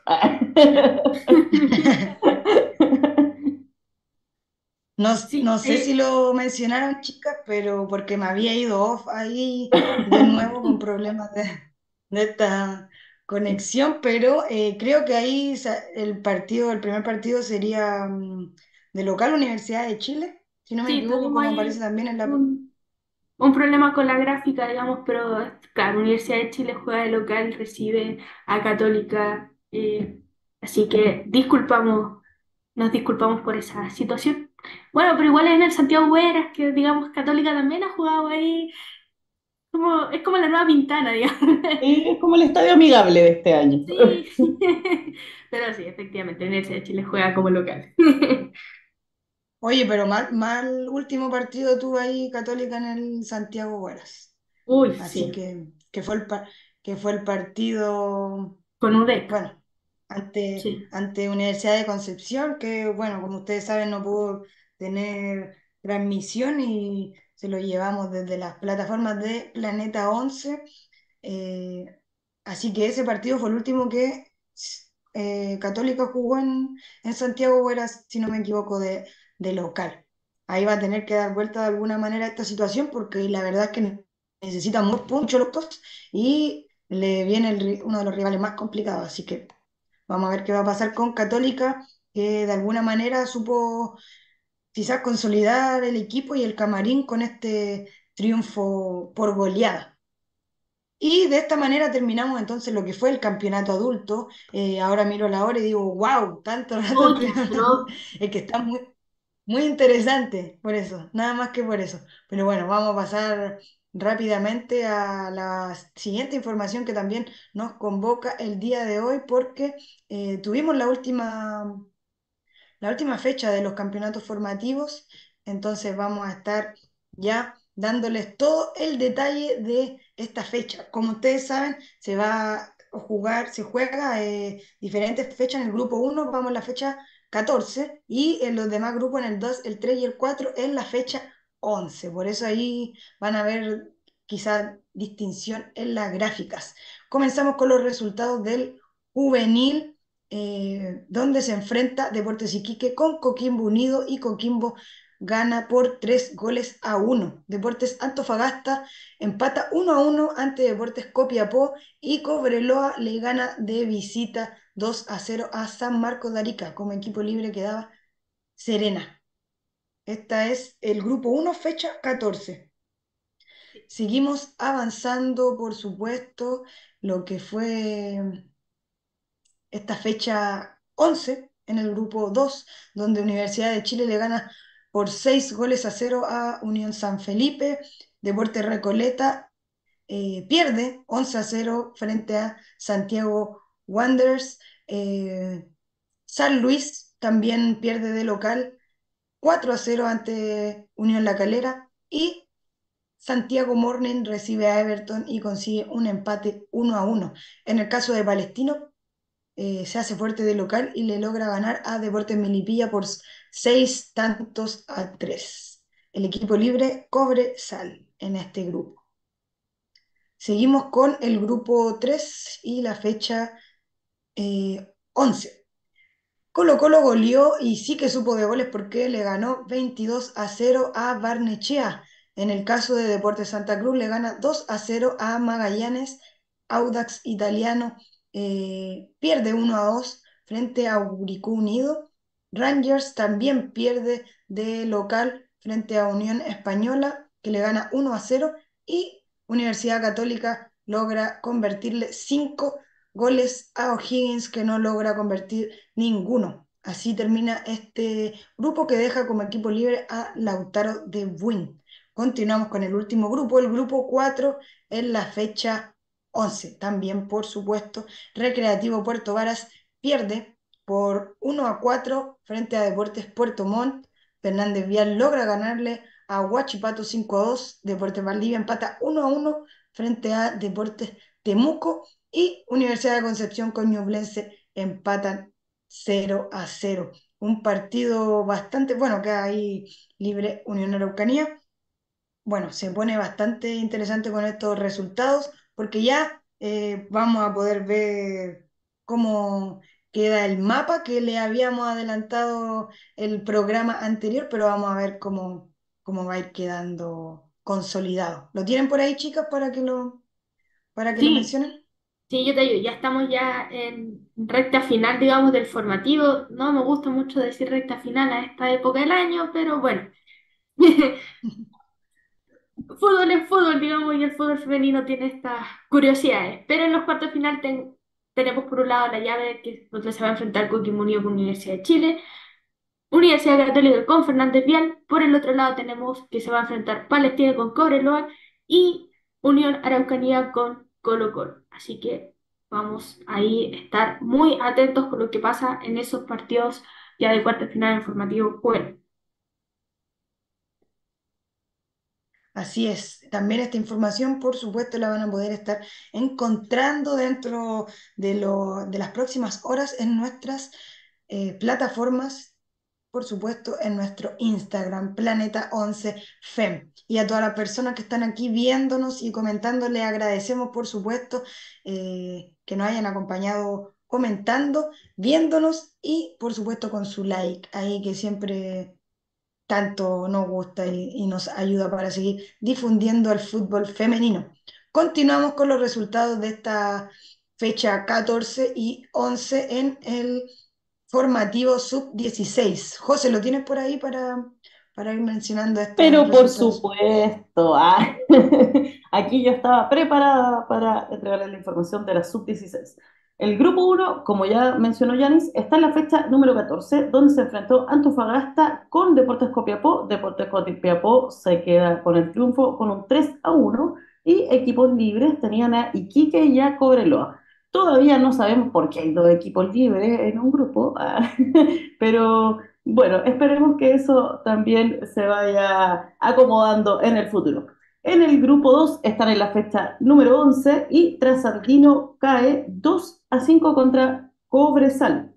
No, no sé eh, si lo mencionaron, chicas, pero porque me había ido off ahí de nuevo con problemas de, de esta conexión, pero eh, creo que ahí el partido, el primer partido sería mm, de local Universidad de Chile, si no me sí, equivoco, como aparece también en la... un, un problema con la gráfica, digamos, pero claro, Universidad de Chile juega de local, recibe a Católica, eh, así que disculpamos, nos disculpamos por esa situación. Bueno, pero igual en el Santiago Hueras, que digamos Católica también ha jugado ahí, como, es como la nueva Pintana, digamos. Sí, es como el estadio amigable de este año. Sí, pero sí, efectivamente, Universidad de Chile juega como local. Oye, pero mal, mal último partido tuvo ahí Católica en el Santiago Hueras. Uy, Así sí, que, que fue el, que fue el partido, con UDEC, bueno, ante, sí. ante Universidad de Concepción, que bueno, como ustedes saben, no pudo tener transmisión y se lo llevamos desde las plataformas de Planeta 11. Eh, así que ese partido fue el último que eh, Católica jugó en, en Santiago Hueras, si no me equivoco, de, de local. Ahí va a tener que dar vuelta de alguna manera a esta situación porque la verdad es que necesitan muy mucho los dos y le viene el uno de los rivales más complicados. Así que vamos a ver qué va a pasar con Católica, que de alguna manera supo quizás consolidar el equipo y el camarín con este triunfo por goleada. Y de esta manera terminamos entonces lo que fue el campeonato adulto. Eh, ahora miro la hora y digo, wow, tanto rato Uy, qué estuvimos atroz. hablando". Es que está muy, muy interesante, por eso, nada más que por eso. Pero bueno, vamos a pasar rápidamente a la siguiente información que también nos convoca el día de hoy, porque eh, tuvimos la última, la última fecha de los campeonatos formativos, entonces vamos a estar ya dándoles todo el detalle de esta fecha. Como ustedes saben, se va jugar, se juega eh, diferentes fechas en el grupo 1, vamos a la fecha 14 y en los demás grupos en el 2, el 3 y el 4 en la fecha 11. Por eso ahí van a ver quizá distinción en las gráficas. Comenzamos con los resultados del juvenil, eh, donde se enfrenta Deportes Iquique con Coquimbo Unido y Coquimbo gana por 3 goles a 1. Deportes Antofagasta empata 1 a 1 ante Deportes Copiapó y Cobreloa le gana de visita 2 a 0 a San Marcos de Arica. Como equipo libre quedaba Serena. Esta es el grupo 1, fecha 14. Seguimos avanzando, por supuesto, lo que fue esta fecha 11 en el grupo 2, donde Universidad de Chile le gana por 6 goles a 0 a Unión San Felipe. Deportes Recoleta eh, pierde 11 a 0 frente a Santiago Wanderers. Eh, San Luis también pierde de local 4 a 0 ante Unión La Calera y Santiago Morning recibe a Everton y consigue un empate 1 a 1. En el caso de Palestino, eh, se hace fuerte de local y le logra ganar a Deportes Melipilla por 6 tantos a 3. El equipo libre cobre sal en este grupo. Seguimos con el grupo 3 y la fecha 11. Colo Colo goleó y sí que supo de goles porque le ganó 22 a 0 a Barnechea. En el caso de Deportes Santa Cruz le gana 2 a 0 a Magallanes. Audax Italiano eh, pierde 1 a 2 frente a Uricú Unido. Rangers también pierde de local frente a Unión Española, que le gana 1 a 0. Y Universidad Católica logra convertirle 5 goles a O'Higgins, que no logra convertir ninguno. Así termina este grupo que deja como equipo libre a Lautaro de Buin. Continuamos con el último grupo, el grupo 4 en la fecha 11. También, por supuesto, Recreativo Puerto Varas pierde por 1 a 4 frente a Deportes Puerto Montt. Fernández Vial logra ganarle a Huachipato 5 a 2. Deportes Valdivia empata 1 a 1 frente a Deportes Temuco. Y Universidad de Concepción con Ñublense empatan 0 a 0. Un partido bastante bueno que hay libre Unión Araucanía. Bueno, se pone bastante interesante con estos resultados porque ya eh, vamos a poder ver cómo queda el mapa que le habíamos adelantado el programa anterior, pero vamos a ver cómo, cómo va a ir quedando consolidado. ¿Lo tienen por ahí, chicas, para que lo, para que lo mencionen? Sí, yo te digo, ya estamos ya en recta final, digamos, del formativo. No me gusta mucho decir recta final a esta época del año, pero bueno. Fútbol es fútbol, digamos, y el fútbol femenino tiene estas curiosidades. Pero en los cuartos de final tenemos por un lado la llave que se va a enfrentar Coquimbo Unido con Universidad de Chile, Universidad Católica con Fernández Vial. Por el otro lado tenemos que se va a enfrentar Palestina con Cobreloa y Unión Araucanía con Colo Colo. Así que vamos a estar muy atentos con lo que pasa en esos partidos ya de cuartos de final informativo bueno. Así es. También esta información, por supuesto, la van a poder estar encontrando dentro de, lo, de las próximas horas en nuestras eh, plataformas, por supuesto, en nuestro Instagram, Planeta11Fem. Y a todas las personas que están aquí viéndonos y comentando, les agradecemos, por supuesto, eh, que nos hayan acompañado comentando, viéndonos y, por supuesto, con su like, ahí que siempre tanto nos gusta y, nos ayuda para seguir difundiendo el fútbol femenino. Continuamos con los resultados de esta fecha 14 y 11 en el formativo sub-16. José, ¿lo tienes por ahí para, para ir mencionando esto? Pero por supuesto, ah, aquí yo estaba preparada para entregarles la información de la sub-16. El grupo 1, como ya mencionó Yanis, está en la fecha número 14, donde se enfrentó Antofagasta con Deportes Copiapó. Deportes Copiapó se queda con el triunfo con un 3 a 1 y equipos libres tenían a Iquique y a Cobreloa. Todavía no sabemos por qué hay dos equipos libres en un grupo, pero bueno, esperemos que eso también se vaya acomodando en el futuro. En el grupo 2 están en la fecha número 11 y Trasandino cae 2 a 5 contra Cobresal.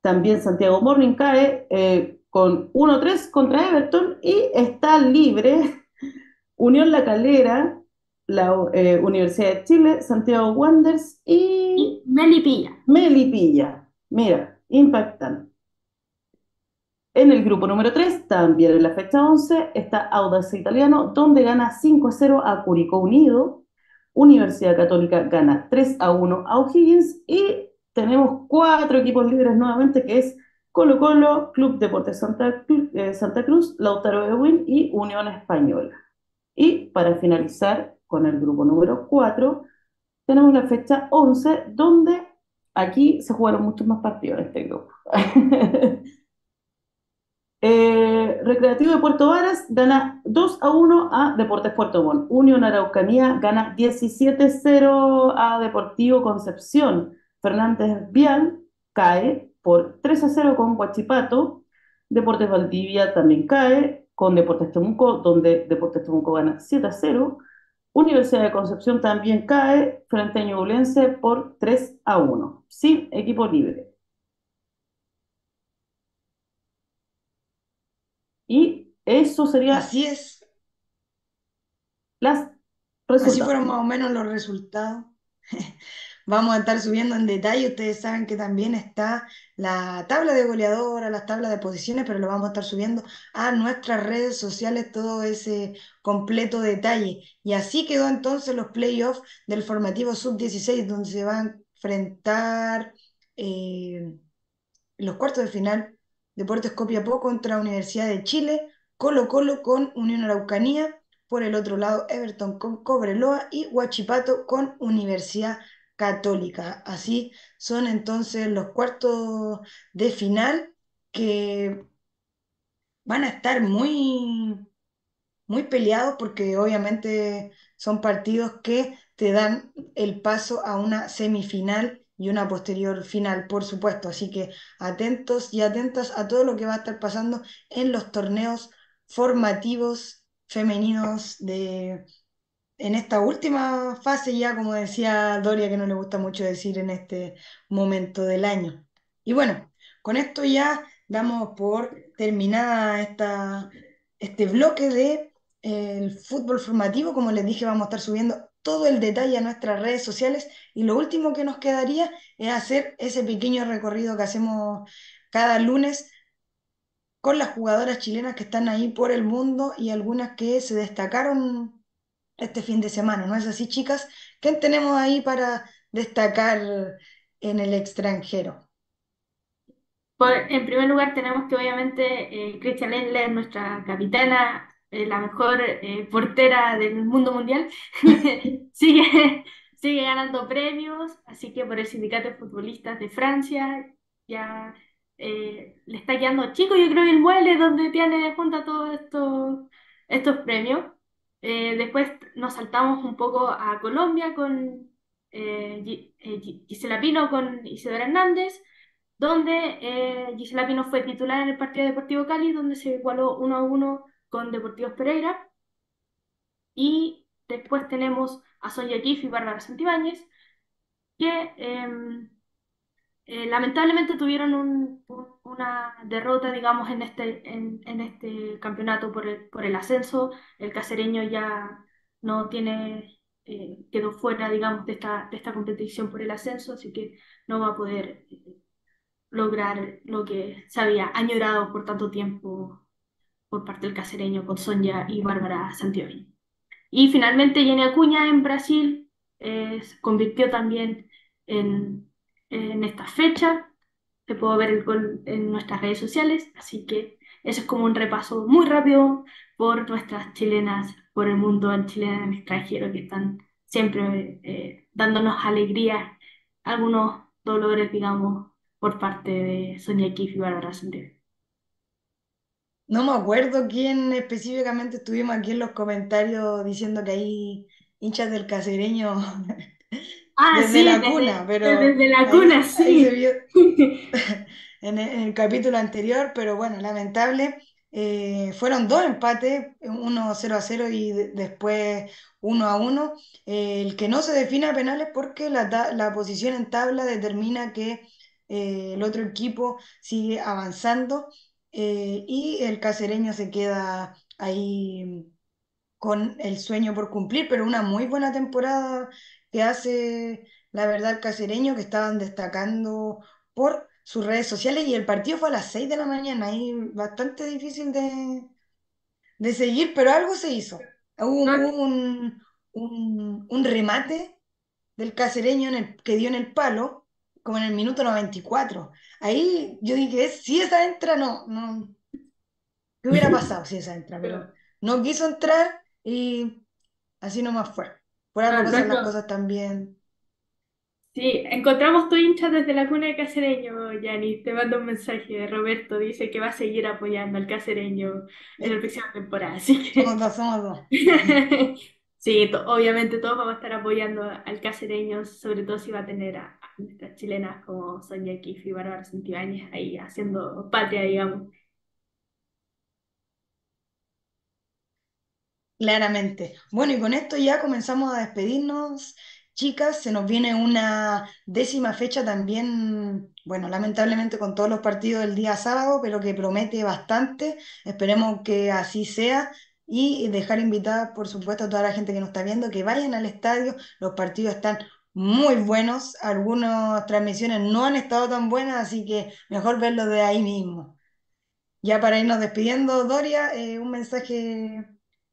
También Santiago Morning cae eh, con 1-3 contra Everton y está libre Unión La Calera, la eh, Universidad de Chile, Santiago Wanderers y, Y Melipilla. Melipilla. Mira, impactante. En el grupo número 3, también en la fecha 11, está Audax Italiano, donde gana 5 a 0 a Curicó Unido. Universidad Católica gana 3 a 1 a O'Higgins. Y tenemos cuatro equipos líderes nuevamente, que es Colo Colo, Club Deportes Santa, eh, Santa Cruz, Lautaro Ewin y Unión Española. Y para finalizar con el grupo número 4, tenemos la fecha 11, donde aquí se jugaron muchos más partidos en este grupo. Eh, Recreativo de Puerto Varas gana 2 a 1 a Deportes Puerto Montt. Unión Araucanía gana 17-0 a Deportivo Concepción. Fernández Vial cae por 3 a 0 con Huachipato. Deportes Valdivia también cae con Deportes Temuco, donde Deportes Temuco gana 7 a 0. Universidad de Concepción también cae frente a Ñublense por 3 a 1, sin equipo libre. Y eso sería Así es, las así resultados. fueron más o menos los resultados. Vamos a estar subiendo en detalle. Ustedes saben que también está la tabla de goleadora, las tablas de posiciones, pero lo vamos a estar subiendo a nuestras redes sociales todo ese completo detalle. Y así quedó entonces los playoffs del formativo sub-16, donde se van a enfrentar eh, los cuartos de final, Deportes Copiapó contra Universidad de Chile, Colo Colo con Unión Araucanía, por el otro lado Everton con Cobreloa y Huachipato con Universidad Católica. Así son entonces los cuartos de final que van a estar muy, muy peleados porque obviamente son partidos que te dan el paso a una semifinal y una posterior final, por supuesto. Así que atentos y atentas a todo lo que va a estar pasando en los torneos formativos femeninos de en esta última fase ya, como decía Doria, que no le gusta mucho decir en este momento del año. Y bueno, con esto ya damos por terminada esta, este bloque de eh, el fútbol formativo. Como les dije, vamos a estar subiendo todo el detalle a nuestras redes sociales. Y lo último que nos quedaría es hacer ese pequeño recorrido que hacemos cada lunes con las jugadoras chilenas que están ahí por el mundo y algunas que se destacaron este fin de semana, ¿no es así, chicas? ¿Quién tenemos ahí para destacar en el extranjero? Por- en primer lugar, tenemos que obviamente eh, Christian Lendler, nuestra capitana, eh, la mejor eh, portera del mundo mundial, sigue, sigue ganando premios, así que por el Sindicato de Futbolistas de Francia ya eh, le está quedando chico, yo creo, el mueble donde tiene junta todos estos, estos premios. Eh, después nos saltamos un poco a Colombia con eh, eh, Gi- Gisela Pino con Isidora Hernández donde eh, Gisela Pino fue titular en el partido Deportivo Cali, donde se igualó 1 a 1 con Deportivos Pereira. Y después tenemos a Sonia Kif y Bárbara Santibáñez, que em, eh, lamentablemente tuvieron un- una derrota, digamos, en este, en, este campeonato por el, por el ascenso. El cacereño ya no tiene, eh, quedó fuera, digamos, de esta, de esta competición por el ascenso, así que no va a poder eh, lograr lo que se había añorado por tanto tiempo por parte del cacereño con Sonia y Bárbara Santiago. Y finalmente Jenny Acuña en Brasil eh, se convirtió también en, en esta fecha. Se puede ver en nuestras redes sociales, así que eso es como un repaso muy rápido por nuestras chilenas, por el mundo en chileno en extranjero que están siempre eh, dándonos alegría, algunos dolores, digamos, por parte de Sonia Kif y Bárbara Santiago. No me acuerdo quién específicamente estuvimos aquí en los comentarios diciendo que hay hinchas del casereño Ah, desde sí, la desde, cuna, pero desde la ahí, cuna, ahí se sí. vio en el, en el capítulo anterior, pero bueno, lamentable. eh, fueron dos empates, uno 0 a 0 y de- después uno a uno. Eh, el que no se define a penales porque la, ta- la posición en tabla determina que eh, el otro equipo sigue avanzando eh, y el cacereño se queda ahí con el sueño por cumplir, pero una muy buena temporada que hace, la verdad, el cacereño, que estaban destacando por sus redes sociales y el partido fue a las 6 de la mañana, y bastante difícil de, de seguir, pero algo se hizo. Hubo, un, un, un remate del en el, que dio en el palo, como en el minuto 94. Ahí yo dije, si esa entra, no, no, ¿qué hubiera pasado si esa entra? Pero no quiso entrar y Así nomás fue. Por algo las nuestro- cosas también. Sí, encontramos tu hincha desde la cuna de Cacereño, Yanni. Te mando un mensaje. Roberto dice que va a seguir apoyando al Cacereño en la próxima temporada. Así que Somos dos, somos dos. sí, obviamente todos vamos a estar apoyando al Cacereño, sobre todo si va a tener a, a nuestras chilenas como Sonia Kif y Bárbara Santibáñez ahí haciendo patria, digamos. Claramente. Bueno, y con esto ya comenzamos a despedirnos. Chicas, se nos viene una décima fecha también, bueno, lamentablemente con todos los partidos del día sábado, pero que promete bastante. Esperemos que así sea y dejar invitada, por supuesto, a toda la gente que nos está viendo que vayan al estadio. Los partidos están muy buenos, algunas transmisiones no han estado tan buenas, así que mejor verlos de ahí mismo. Ya para irnos despidiendo, Doria, eh, un mensaje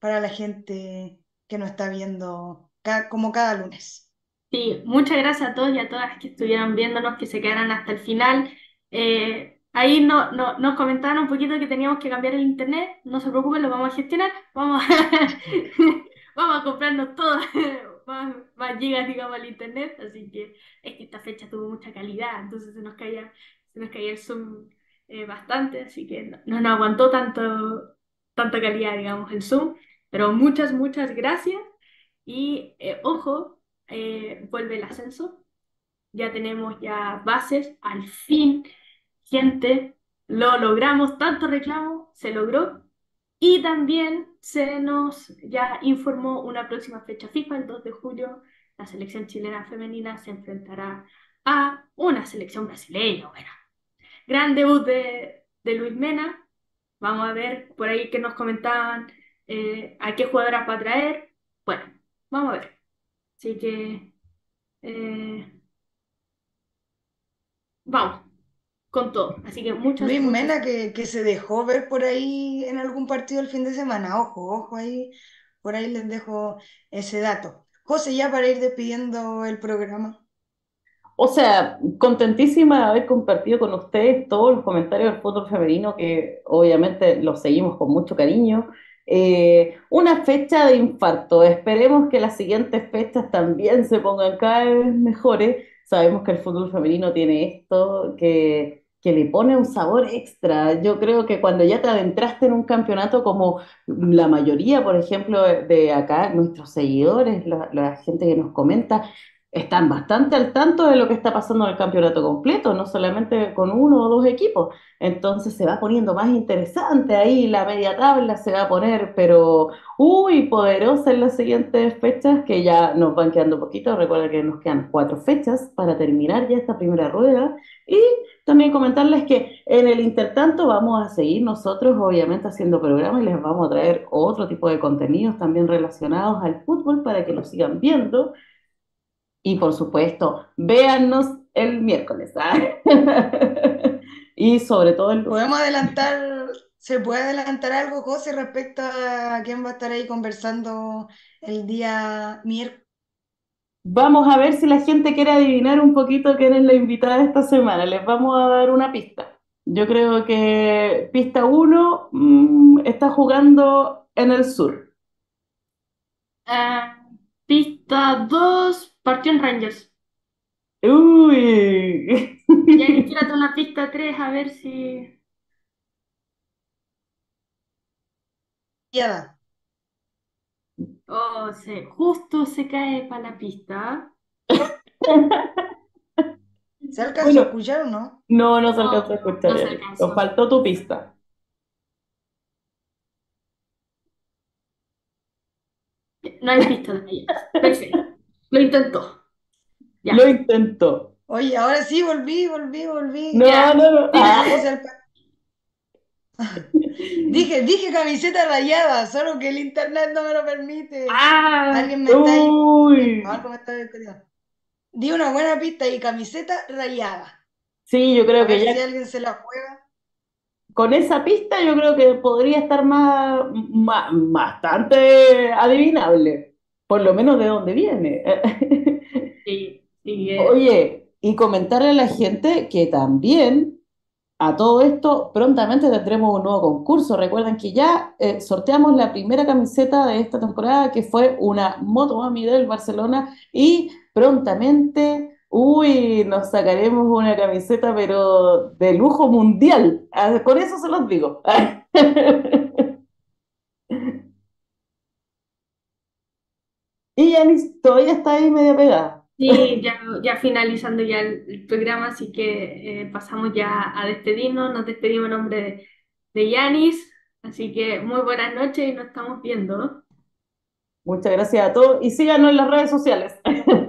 para la gente que nos está viendo ca- como cada lunes. Sí, muchas gracias a todos y a todas que estuvieron viéndonos, que se quedaron hasta el final. Eh, ahí no, no- nos comentaron un poquito que teníamos que cambiar el internet. No se preocupen, lo vamos a gestionar. Vamos a, vamos a comprarnos todo, más, más gigas, digamos, al internet. Así que es que esta fecha tuvo mucha calidad, entonces se nos caía, se nos caía el Zoom eh, bastante, así que no, no nos aguantó tanto, tanta calidad, digamos, el Zoom. Pero muchas, muchas gracias. Y eh, ojo, eh, vuelve el ascenso. Ya tenemos ya bases, al fin, gente, lo logramos, tanto reclamo, se logró. Y también se nos ya informó una próxima fecha FIFA, el 2 de julio, la selección chilena femenina se enfrentará a una selección brasileña. Bueno, gran debut de, de Luis Mena. Vamos a ver por ahí que nos comentaban eh, a qué jugadoras va a traer. Bueno, vamos a ver. Así que eh, vamos con todo. Así que muchas, Luis muchas. Mena que, que se dejó ver por ahí en algún partido el fin de semana. Ojo, ojo ahí, por ahí les dejo ese dato. José, ya para ir despidiendo el programa. O sea, contentísima de haber compartido con ustedes todos los comentarios del fútbol femenino, que obviamente los seguimos con mucho cariño. Eh, una fecha de infarto. Esperemos que las siguientes fechas también se pongan cada vez mejores. Sabemos que el fútbol femenino tiene esto que, que le pone un sabor extra. Yo creo que cuando ya te adentraste en un campeonato como la mayoría, por ejemplo, de acá, nuestros seguidores, la, la gente que nos comenta, están bastante al tanto de lo que está pasando en el campeonato completo, no solamente con uno o dos equipos. Entonces se va poniendo más interesante ahí, la media tabla se va a poner, pero uy, poderosa en las siguientes fechas, que ya nos van quedando poquito. Recuerda que nos quedan cuatro fechas para terminar ya esta primera rueda. Y también comentarles que en el intertanto vamos a seguir nosotros, obviamente, haciendo programas y les vamos a traer otro tipo de contenidos también relacionados al fútbol para que lo sigan viendo. Y por supuesto, véannos el miércoles. ¿ah? y sobre todo el. ¿Podemos adelantar, se puede adelantar algo, José, respecto a quién va a estar ahí conversando el día miércoles? Vamos a ver si la gente quiere adivinar un poquito quién es la invitada de esta semana. Les vamos a dar una pista. Yo creo que pista 1 está jugando en el sur. Ah, pista 2, partió en Rangers. Uy. Ya tírate una pista 3 a ver si. Izquierda. Oh, se, justo se cae para la pista. ¿Se alcanzó a escuchar o no? no, no se No, alcanzó a escuchar, no se Nos faltó tu pista. No hay pista de ellas. Perfecto. Lo intentó. Ya. Lo intentó. Oye, ahora sí, volví, volví, volví. No, Ya. no, no. Ah, Dije, dije camiseta rayada, solo que el internet no me lo permite. Ah, Alguien me está uy. Está. Di una buena pista y camiseta rayada. Sí, yo A creo que ver ya si alguien se la juega. con esa pista yo creo que podría estar más, más- bastante adivinable, por lo menos de dónde viene. sí, sí, eh, Oye, y comentarle a la gente que también a todo esto prontamente tendremos un nuevo concurso. Recuerden que ya eh, sorteamos la primera camiseta de esta temporada, que fue una Motomami del Barcelona, y prontamente, uy, nos sacaremos una camiseta, pero de lujo mundial. Ah, Con eso se los digo. Y Yanis todavía está ahí media pegada. Sí, ya, ya finalizando ya el, el programa, así que eh, pasamos ya a despedirnos. Nos despedimos en nombre de, de Yanis. Así que muy buenas noches y nos estamos viendo. Muchas gracias a todos y síganos en las redes sociales.